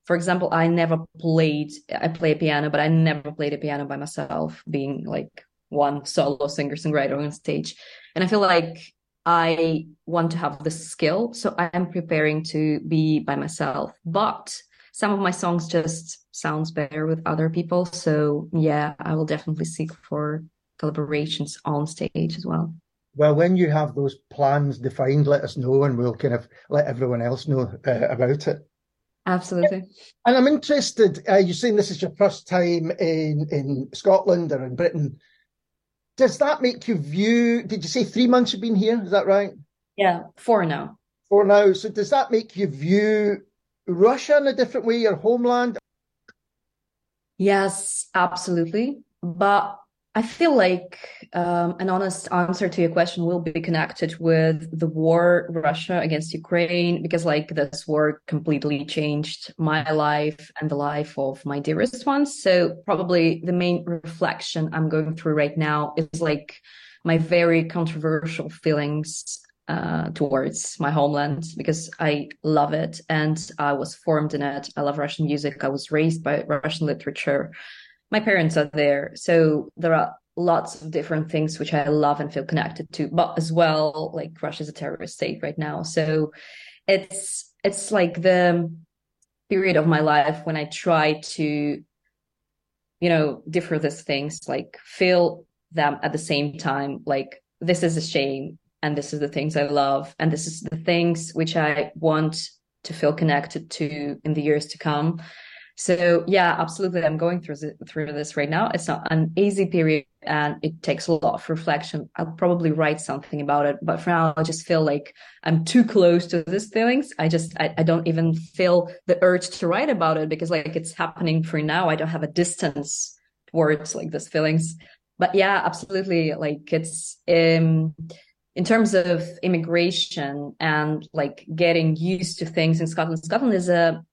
for example, I never played, I play piano, but I never played a piano by myself, being like one solo singer songwriter on stage. And I feel like I want to have the skill, so I am preparing to be by myself. But some of my songs just sounds better with other people. So yeah, I will definitely seek for collaborations on stage as well. Well, when you have those plans defined, let us know and we'll kind of let everyone else know uh, about it. Absolutely. And I'm interested, uh, you're saying this is your first time in, in Scotland or in Britain. Does that make you view, did you say three months you've been here? Is that right? Yeah, four now. Four now. So does that make you view Russia in a different way, your homeland? Yes, absolutely. But I feel like um, an honest answer to your question will be connected with the war Russia against Ukraine because like this war completely changed my life and the life of my dearest ones. So probably the main reflection I'm going through right now is like my very controversial feelings uh, towards my homeland because I love it and I was formed in it. I love Russian music. I was raised by Russian literature my parents are there. So there are lots of different things which I love and feel connected to, but as well, like Russia is a terrorist state right now. So it's, it's like the period of my life when I try to, you know, differ these things, like feel them at the same time. Like this is a shame and this is the things I love. And this is the things which I want to feel connected to in the years to come. So yeah, absolutely. I'm going through through this right now. It's not an easy period and it takes a lot of reflection. I'll probably write something about it, but for now, I just feel like I'm too close to these feelings. I just, I, I don't even feel the urge to write about it because like it's happening for now. I don't have a distance towards like these feelings. But yeah, absolutely. Like it's, um, in terms of immigration and like getting used to things in Scotland, Scotland is a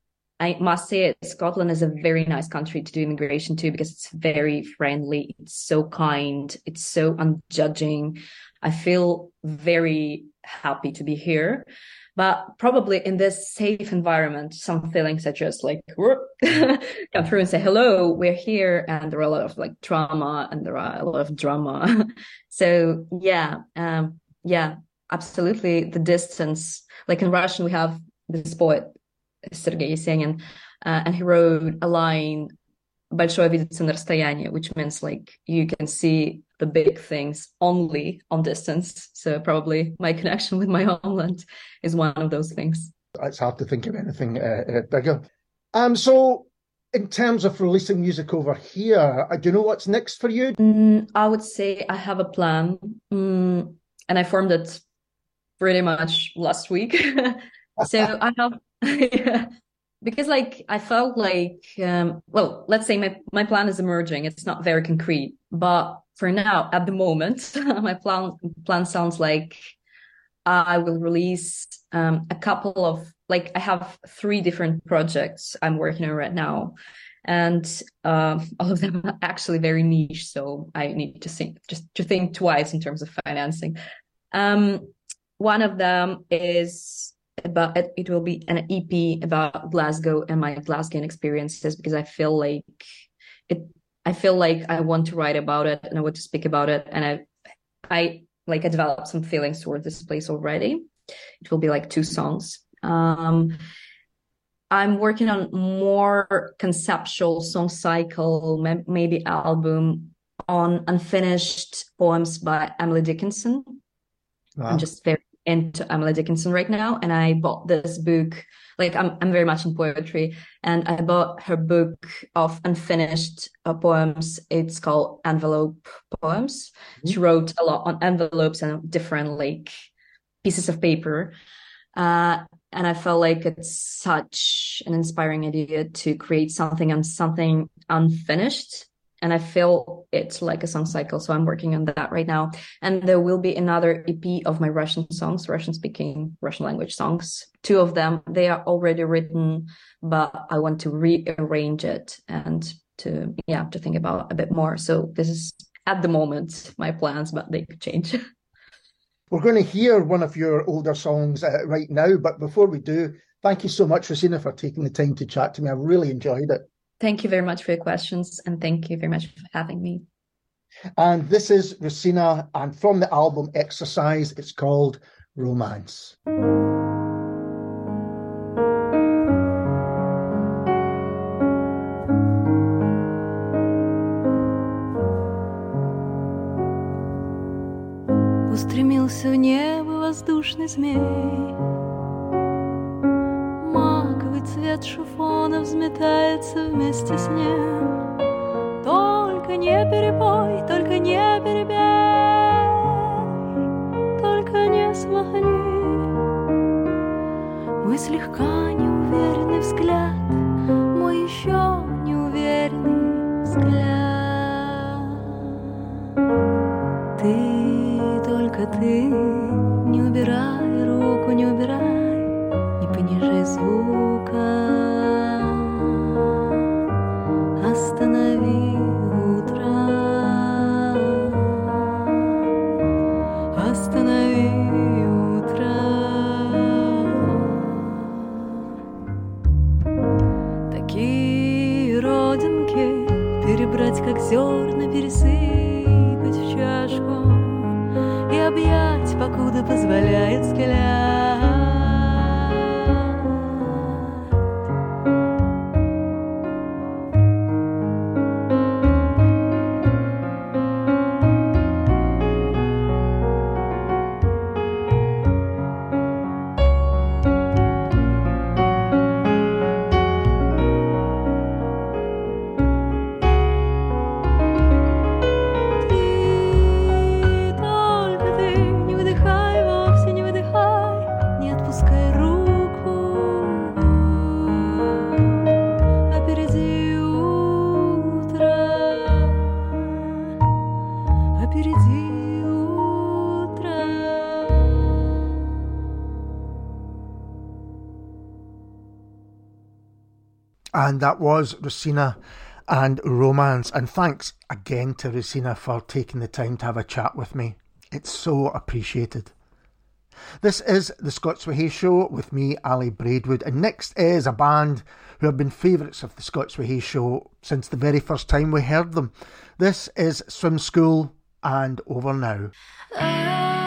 I must say Scotland is a very nice country to do immigration to because it's very friendly. It's so kind. It's so unjudging. I feel very happy to be here. But probably in this safe environment, some feelings are just like come through and say, hello, we're here. And there are a lot of like trauma and there are a lot of drama. so yeah, um, yeah, absolutely. The distance, like in Russian, we have this poet Sergei Yesenin, uh, and he wrote a line большое видится на расстоянии, which means like you can see the big things only on distance. So probably my connection with my homeland is one of those things. It's hard to think of anything uh, uh, bigger. Um, so in terms of releasing music over here, uh, do you know what's next for you? Mm, I would say I have a plan, mm, and I formed it pretty much last week. so I have yeah. Because like I felt like um well, let's say my my plan is emerging. It's not very concrete, but for now, at the moment, my plan plan sounds like I will release um, a couple of like I have three different projects I'm working on right now, and uh, all of them are actually very niche. So I need to think just to think twice in terms of financing. Um, one of them is about it, it will be an EP about Glasgow and my Glasgow experiences because I feel like it I feel like I want to write about it and I want to speak about it and I I like I developed some feelings toward this place already. It will be like two songs. Um I'm working on more conceptual song cycle, maybe album on unfinished poems by Emily Dickinson. Wow. I'm just very into Emily Dickinson right now, and I bought this book. Like I'm, I'm very much in poetry, and I bought her book of unfinished uh, poems. It's called Envelope Poems. Mm-hmm. She wrote a lot on envelopes and different like pieces of paper. Uh, and I felt like it's such an inspiring idea to create something on something unfinished and I feel it's like a song cycle. So I'm working on that right now. And there will be another EP of my Russian songs, Russian speaking, Russian language songs. Two of them, they are already written, but I want to rearrange it and to, yeah, to think about a bit more. So this is at the moment my plans, but they could change. We're going to hear one of your older songs uh, right now, but before we do, thank you so much, Rosina, for taking the time to chat to me. I really enjoyed it. Thank you very much for your questions and thank you very much for having me. And this is Rosina, and from the album Exercise, it's called Romance. Устремился в небо воздушный змей Маковый Цвет шифона взметается вместе с ним. Только не перепой, только не перебей Только не смахни. Мой слегка неуверенный взгляд Мой еще неуверенный взгляд. Ты, только ты Не убирай руку, не убирай Понижай звука. Останови утро. Останови утро. Такие родинки Перебрать, как зерна, пересыпать в чашку И объять, покуда позволяет взгляд And that was Rosina and Romance. And thanks again to Rosina for taking the time to have a chat with me. It's so appreciated. This is the Scots Whay Hae Show with me, Ali Braidwood. And next is a band who have been favourites of the Scots Whay Hae Show since the very first time we heard them. This is Swim School and Over Now. Ah.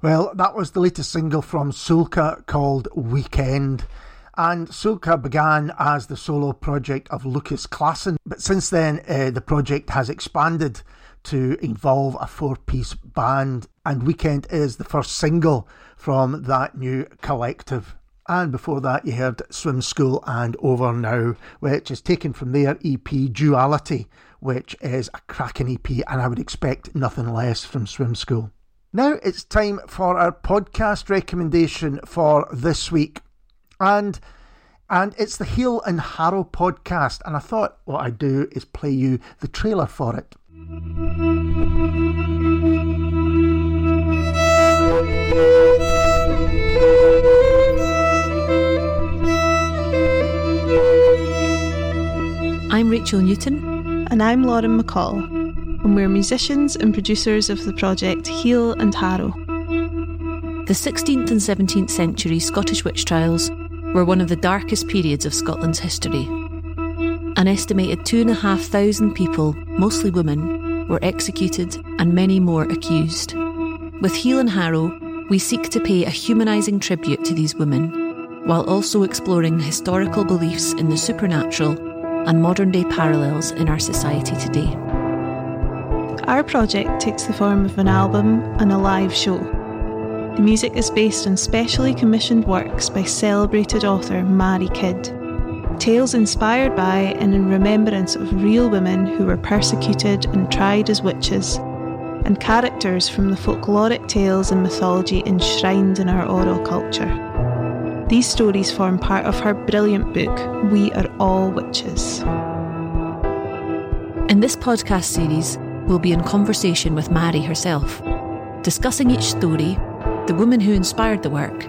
Well, that was the latest single from Sulka called Weekend. And Sulka began as the solo project of Lucas Klassen, but since then uh, the project has expanded to involve a four piece band, and Weekend is the first single from that new collective. And before that, you heard Swim School and Over Now, which is taken from their EP Duality, which is a cracking EP, and I would expect nothing less from Swim School. Now it's time for our podcast recommendation for this week. And and it's the Heal and Harrow podcast. And I thought what I'd do is play you the trailer for it. I'm Rachel Newton. And I'm Lauren MacColl. And we're musicians and producers of the project Heal and Harrow. The 16th and 17th century Scottish witch trials were one of the darkest periods of Scotland's history. An estimated 2,500 people, mostly women, were executed and many more accused. With Heal and Harrow, we seek to pay a humanising tribute to these women, while also exploring historical beliefs in the supernatural and modern day parallels in our society today. Our project takes the form of an album and a live show. The music is based on specially commissioned works by celebrated author Mairi Kidd. Tales inspired by and in remembrance of real women who were persecuted and tried as witches, and characters from the folkloric tales and mythology enshrined in our oral culture. These stories form part of her brilliant book, We Are All Witches. In this podcast series, we'll be in conversation with Mairi herself, discussing each story, the woman who inspired the work,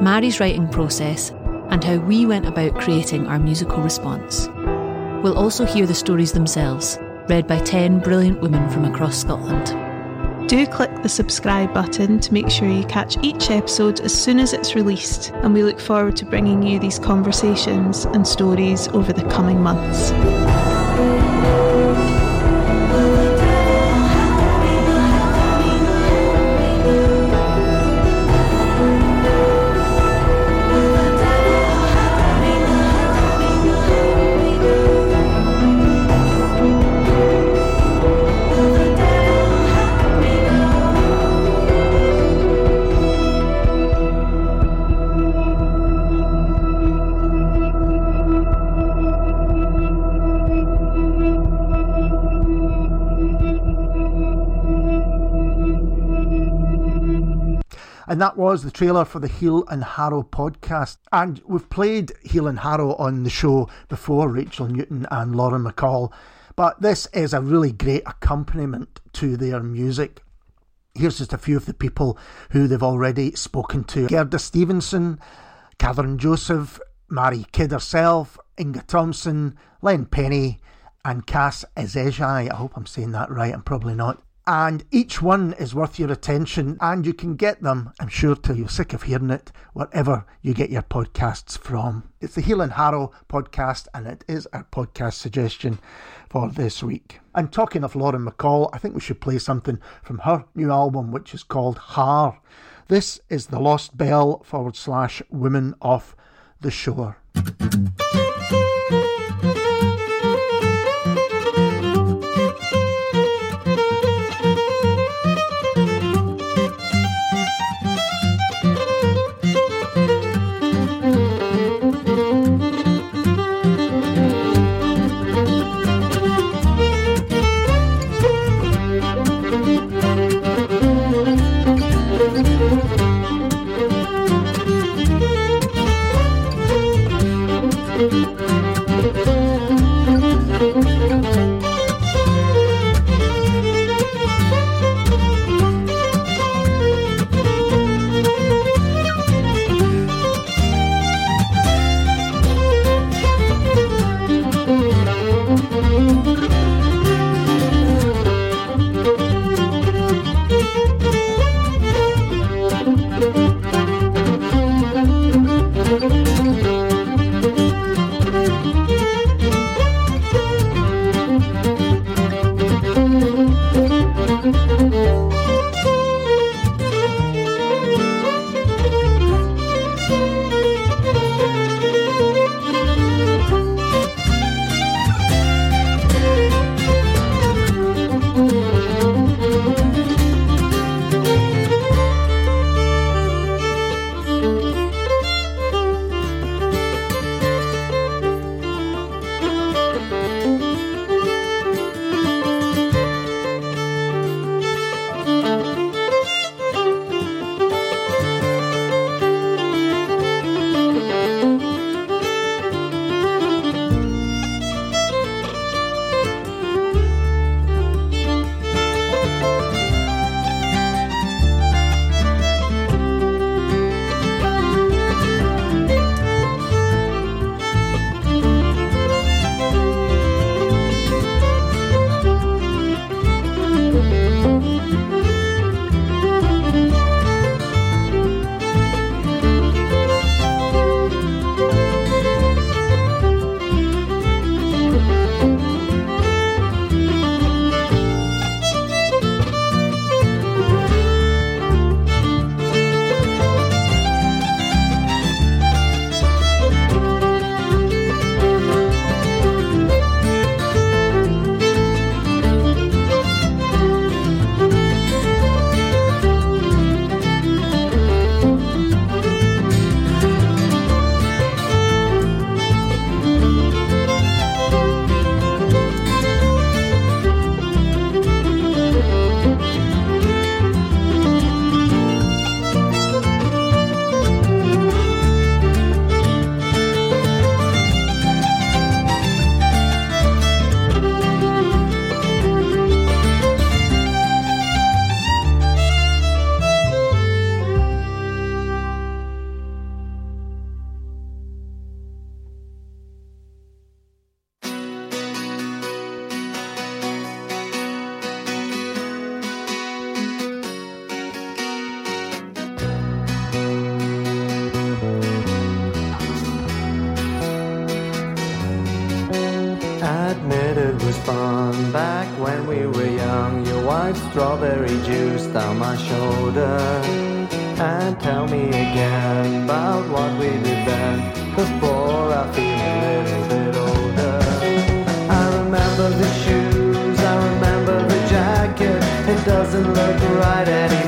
Mairi's writing process, and how we went about creating our musical response. We'll also hear the stories themselves, read by 10 brilliant women from across Scotland. Do click the subscribe button to make sure you catch each episode as soon as it's released, and we look forward to bringing you these conversations and stories over the coming months. And that was the trailer for the Heal and Harrow podcast. And we've played Heal and Harrow on the show before, Rachel Newton and Lauren MacColl. But this is a really great accompaniment to their music. Here's just a few of the people who they've already spoken to Gerda Stevenson, Catherine Joseph, Mairi Kidd herself, Inge Thomson, Len Pennie, and Cass Ezeji. I hope I'm saying that right, I'm probably not and each one is worth your attention and you can get them i'm sure till you're sick of hearing it wherever you get your podcasts from. It's the heal and harrow podcast and it is our podcast suggestion for this week. And talking of lauren maccoll i think we should play something from her new album which is called Haar this is the lost bell forward slash women off the shore Admit it was fun back when we were young. You wiped strawberry juice down my shoulder. And tell me again about what we did then. Before I feel a little bit older. I remember the shoes, I remember the jacket. It doesn't look right anymore.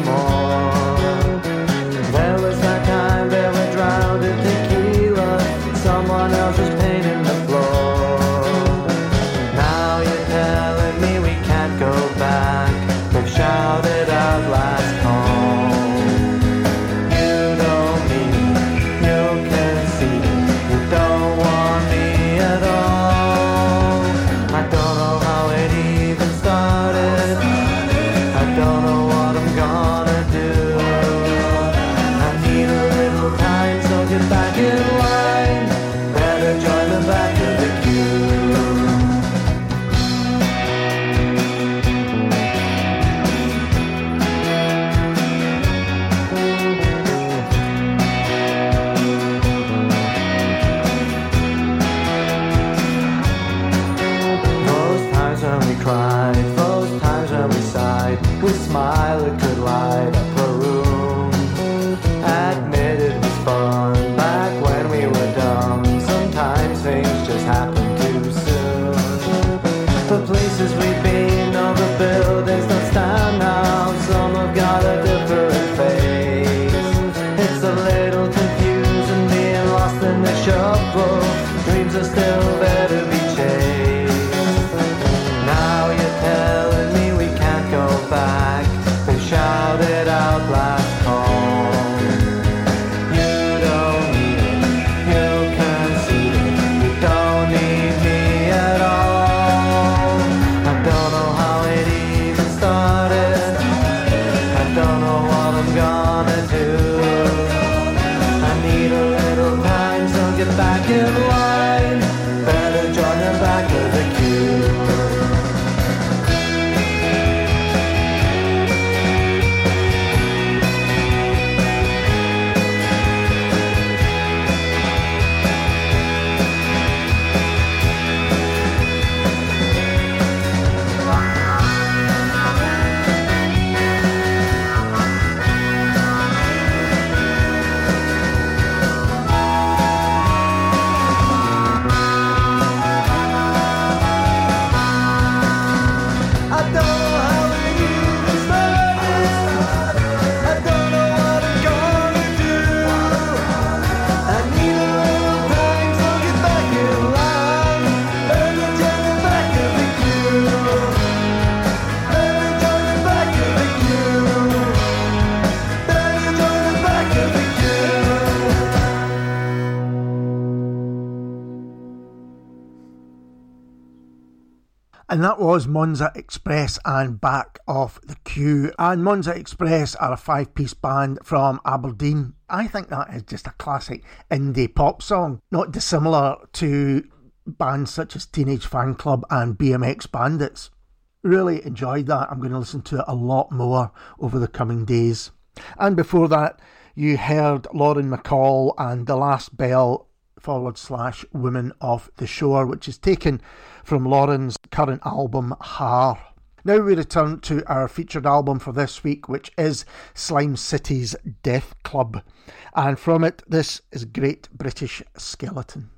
And that was Monza Express and Back Off the Queue. And Monza Express are a five piece band from Aberdeen. I think that is just a classic indie pop song, not dissimilar to bands such as Teenage Fanclub and BMX Bandits. Really enjoyed that. I'm going to listen to it a lot more over the coming days. And before that, you heard Lauren MacColl and The Last Bell forward slash Women of the Shore, which is taken from Lauren's current album, Haar. Now we return to our featured album for this week, which is Slime City's Death Club. And from it, this is Great British Skeleton.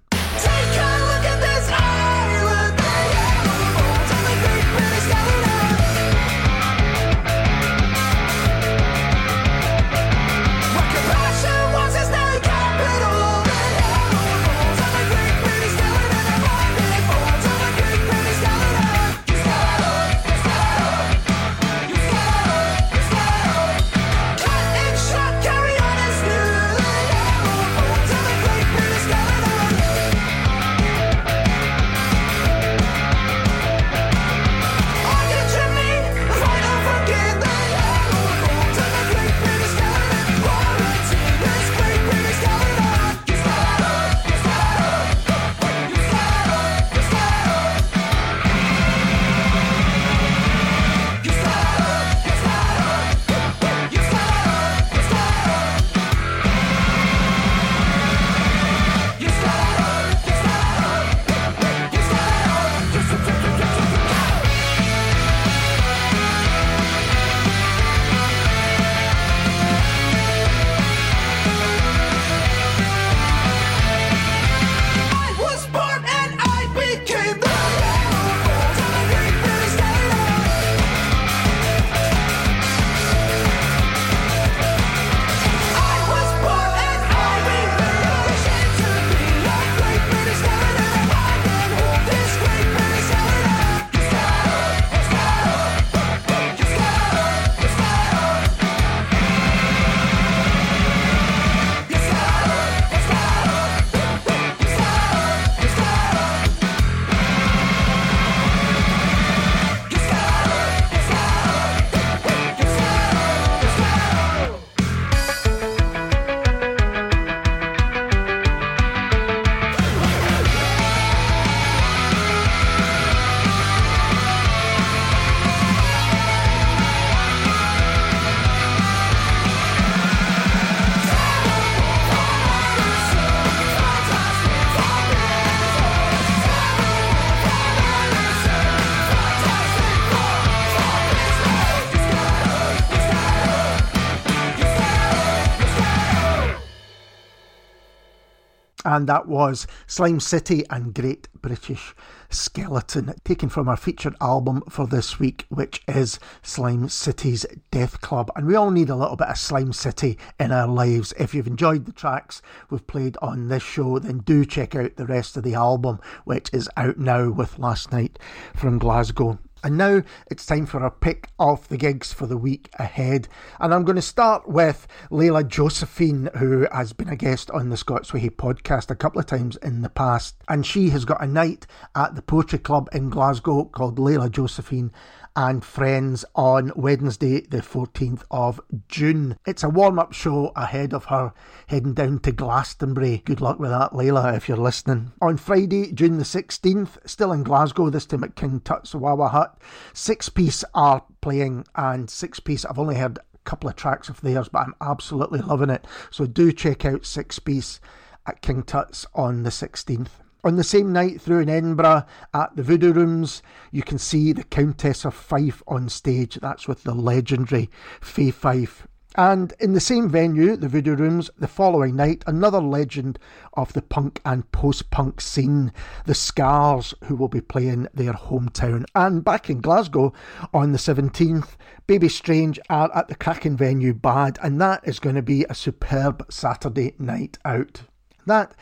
And that was Slime City and Great British Skeleton, taken from our featured album for this week, which is Slime City's Death Club. And we all need a little bit of Slime City in our lives. If you've enjoyed the tracks we've played on this show, then do check out the rest of the album, which is out now with Last Night from Glasgow. And now it's time for our pick of the gigs for the week ahead. And I'm going to start with Leyla Josephine, who has been a guest on the Scots Whay Hae podcast a couple of times in the past. And she has got a night at the Poetry Club in Glasgow called Leyla Josephine and Friends on Wednesday, the 14th of June. It's a warm up show ahead of her heading down to Glastonbury. Good luck with that, Leyla, if you're listening. On Friday, June the 16th, still in Glasgow, this time at King Tut's Wah Wah Hut, Six Piece are playing, and Six Piece, I've only heard a couple of tracks of theirs, but I'm absolutely loving it. So do check out Six Piece at King Tut's on the 16th. On the same night through in Edinburgh at the Voodoo Rooms, you can see the Countess of Fife on stage. That's with the legendary Fay Fife. And in the same venue, the Voodoo Rooms, the following night, another legend of the punk and post punk scene, the Scars, who will be playing their hometown. And back in Glasgow on the 17th, Baby Strange are at the Kraken venue Bad, and that is going to be a superb Saturday night out. That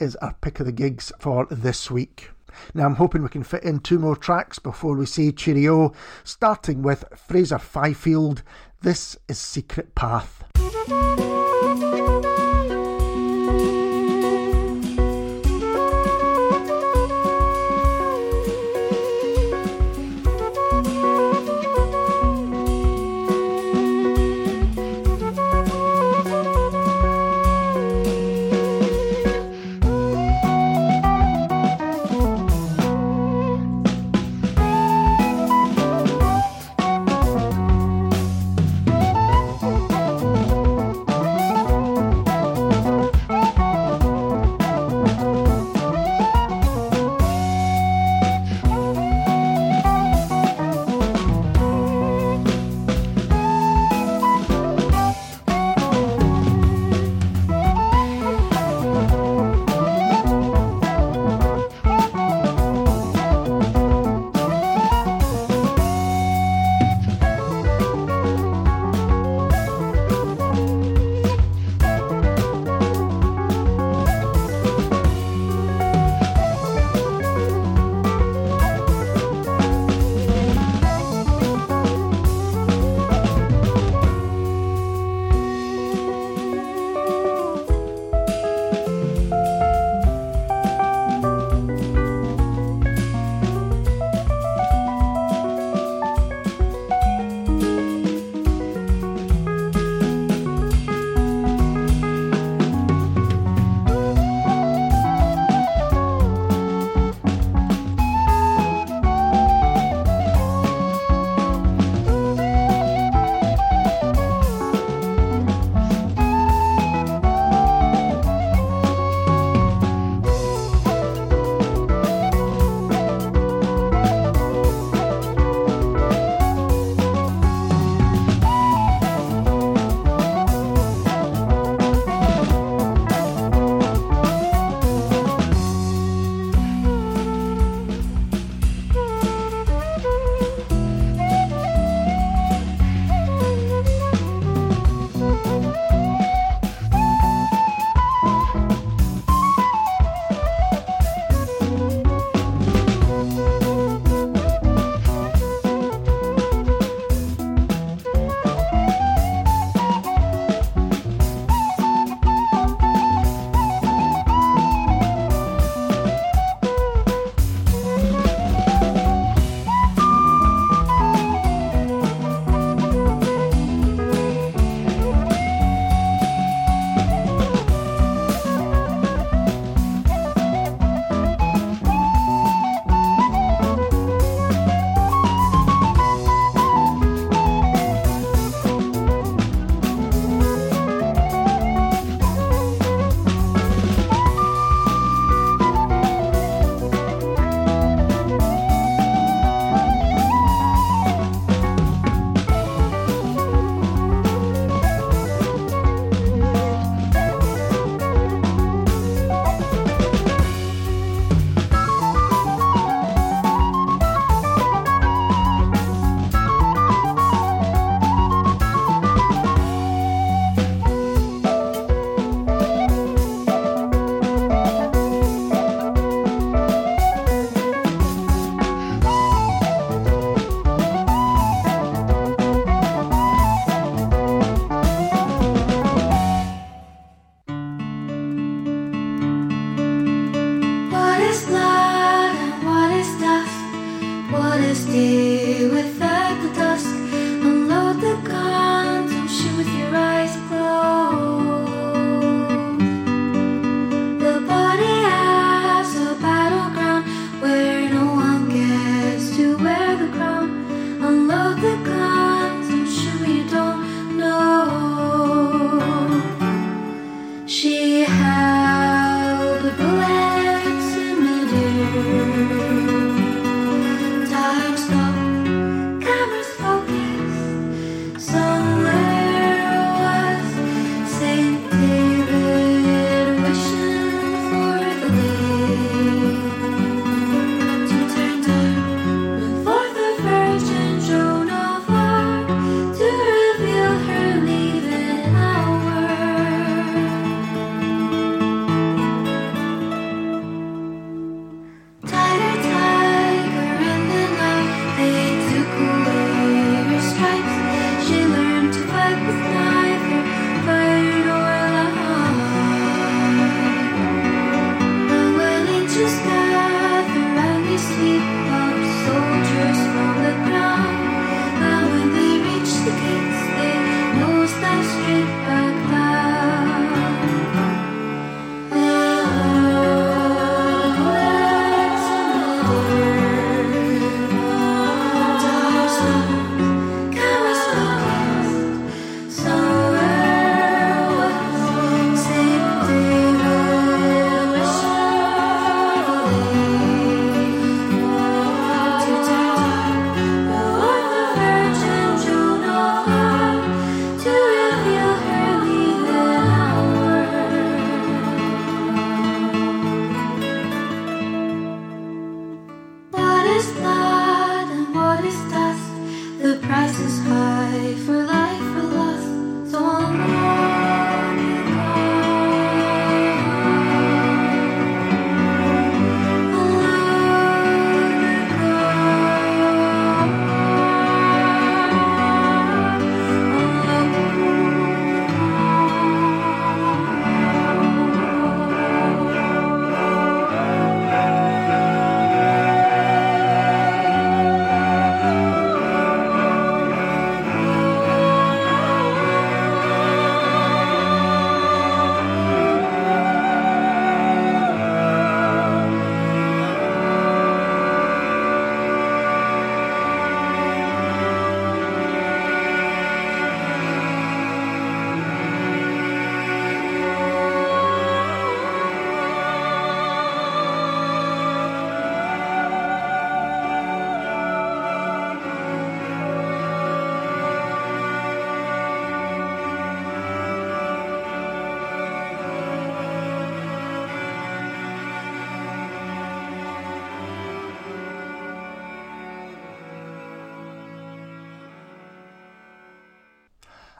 is our pick of the gigs for this week. Now, I'm hoping we can fit in two more tracks before we say cheerio, starting with Fraser Fifield. This is Secret Path.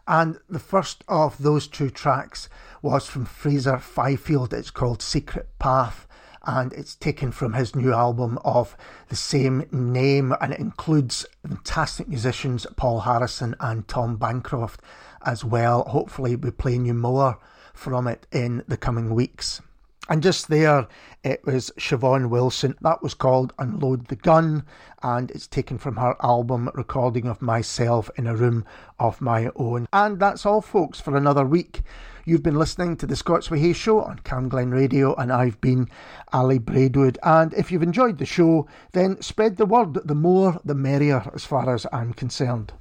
And the first of those two tracks was from Fraser Fifield. It's called Secret Path and it's taken from his new album of the same name and it includes fantastic musicians Paul Harrison and Tom Bancroft as well. Hopefully, we'll be playing you more from it in the coming weeks. And just there, it was Siobhan Wilson. That was called Unload the Gun, and it's taken from her album Recording of Myself in a Room of My Own. And that's all, folks, for another week. You've been listening to the Scots Whay Show on Camglen Radio, and I've been Ali Braidwood. And if you've enjoyed the show, then spread the word. The more, the merrier, as far as I'm concerned.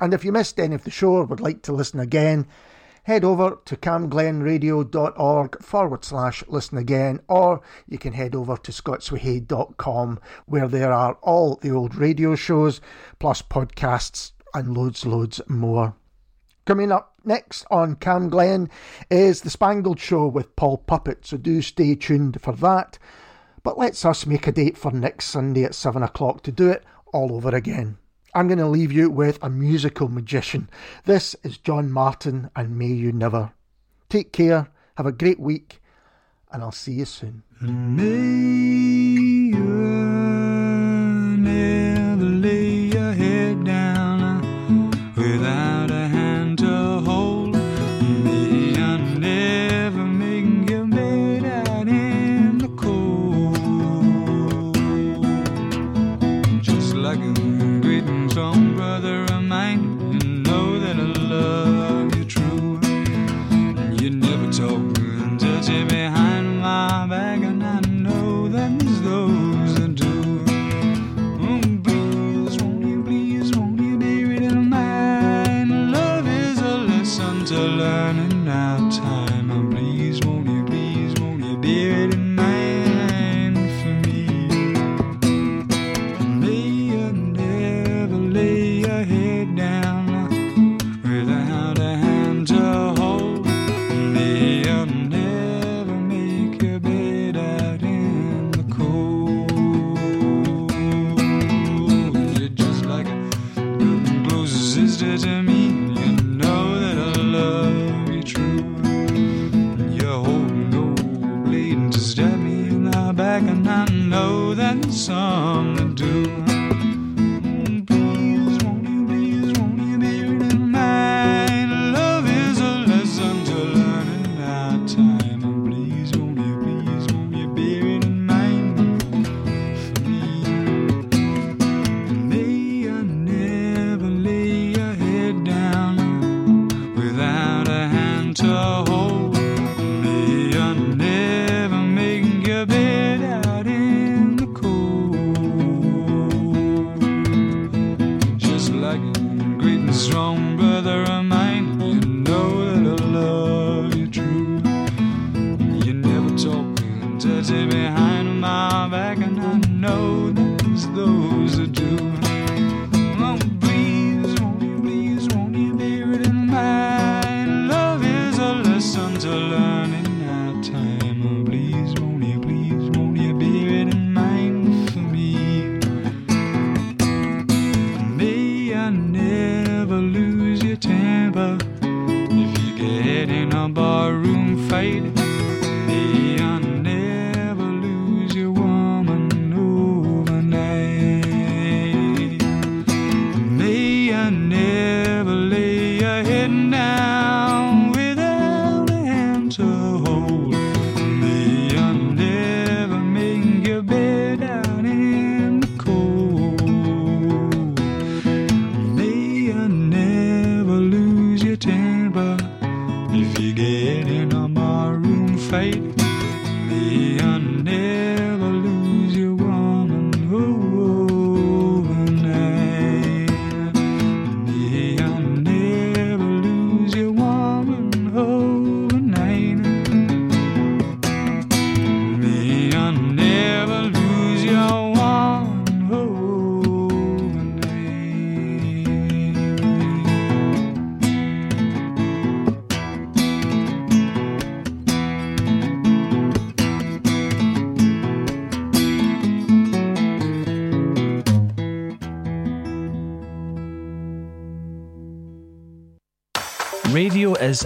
And if you missed any of the show or would like to listen again, head over to camglenradio.org forward slash listen again, or you can head over to scotswhayhae.com where there are all the old radio shows, plus podcasts and loads, loads more. Coming up next on Camglen is The Spangled Show with Paul Puppet, so do stay tuned for that. But let's us make a date for next Sunday at 7 o'clock to do it all over again. I'm going to leave you with a musical magician. This is John Martyn and May You Never. Take care, have a great week, and I'll see you soon. Know there's those that do.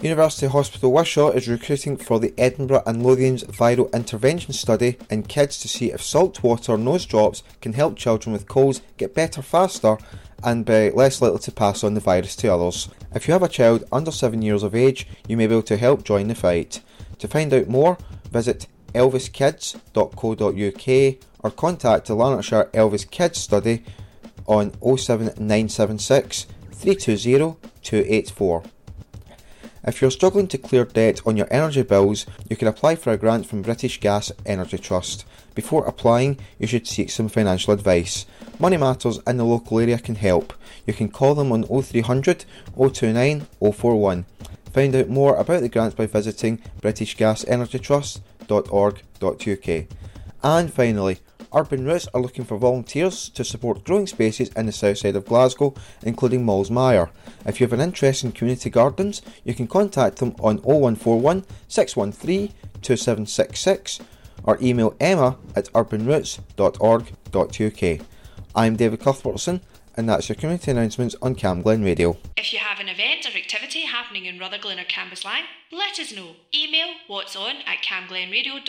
University Hospital Wishaw is recruiting for the Edinburgh and Lothians Viral Intervention Study in kids to see if salt water nose drops can help children with colds get better faster and be less likely to pass on the virus to others. If you have a child under 7 years of age, you may be able to help join the fight. To find out more, visit elviskids.co.uk or contact the Lanarkshire Elvis Kids Study on 07976 320 284. If you're struggling to clear debt on your energy bills, you can apply for a grant from British Gas Energy Trust. Before applying, you should seek some financial advice. Money Matters in the local area can help. You can call them on 0300 029 041. Find out more about the grants by visiting britishgasenergytrust.org.uk. And finally, Urban Roots are looking for volunteers to support growing spaces in the south side of Glasgow, including Mallsmire. If you have an interest in community gardens, you can contact them on 0141 613 2766 or email emma at urbanroots.org.uk. I'm David Cuthbertson, and that's your community announcements on Camglen Radio. If you have an event or activity happening in Rutherglen or Cambuslang, let us know. Email what's on at camglenradio.org.uk.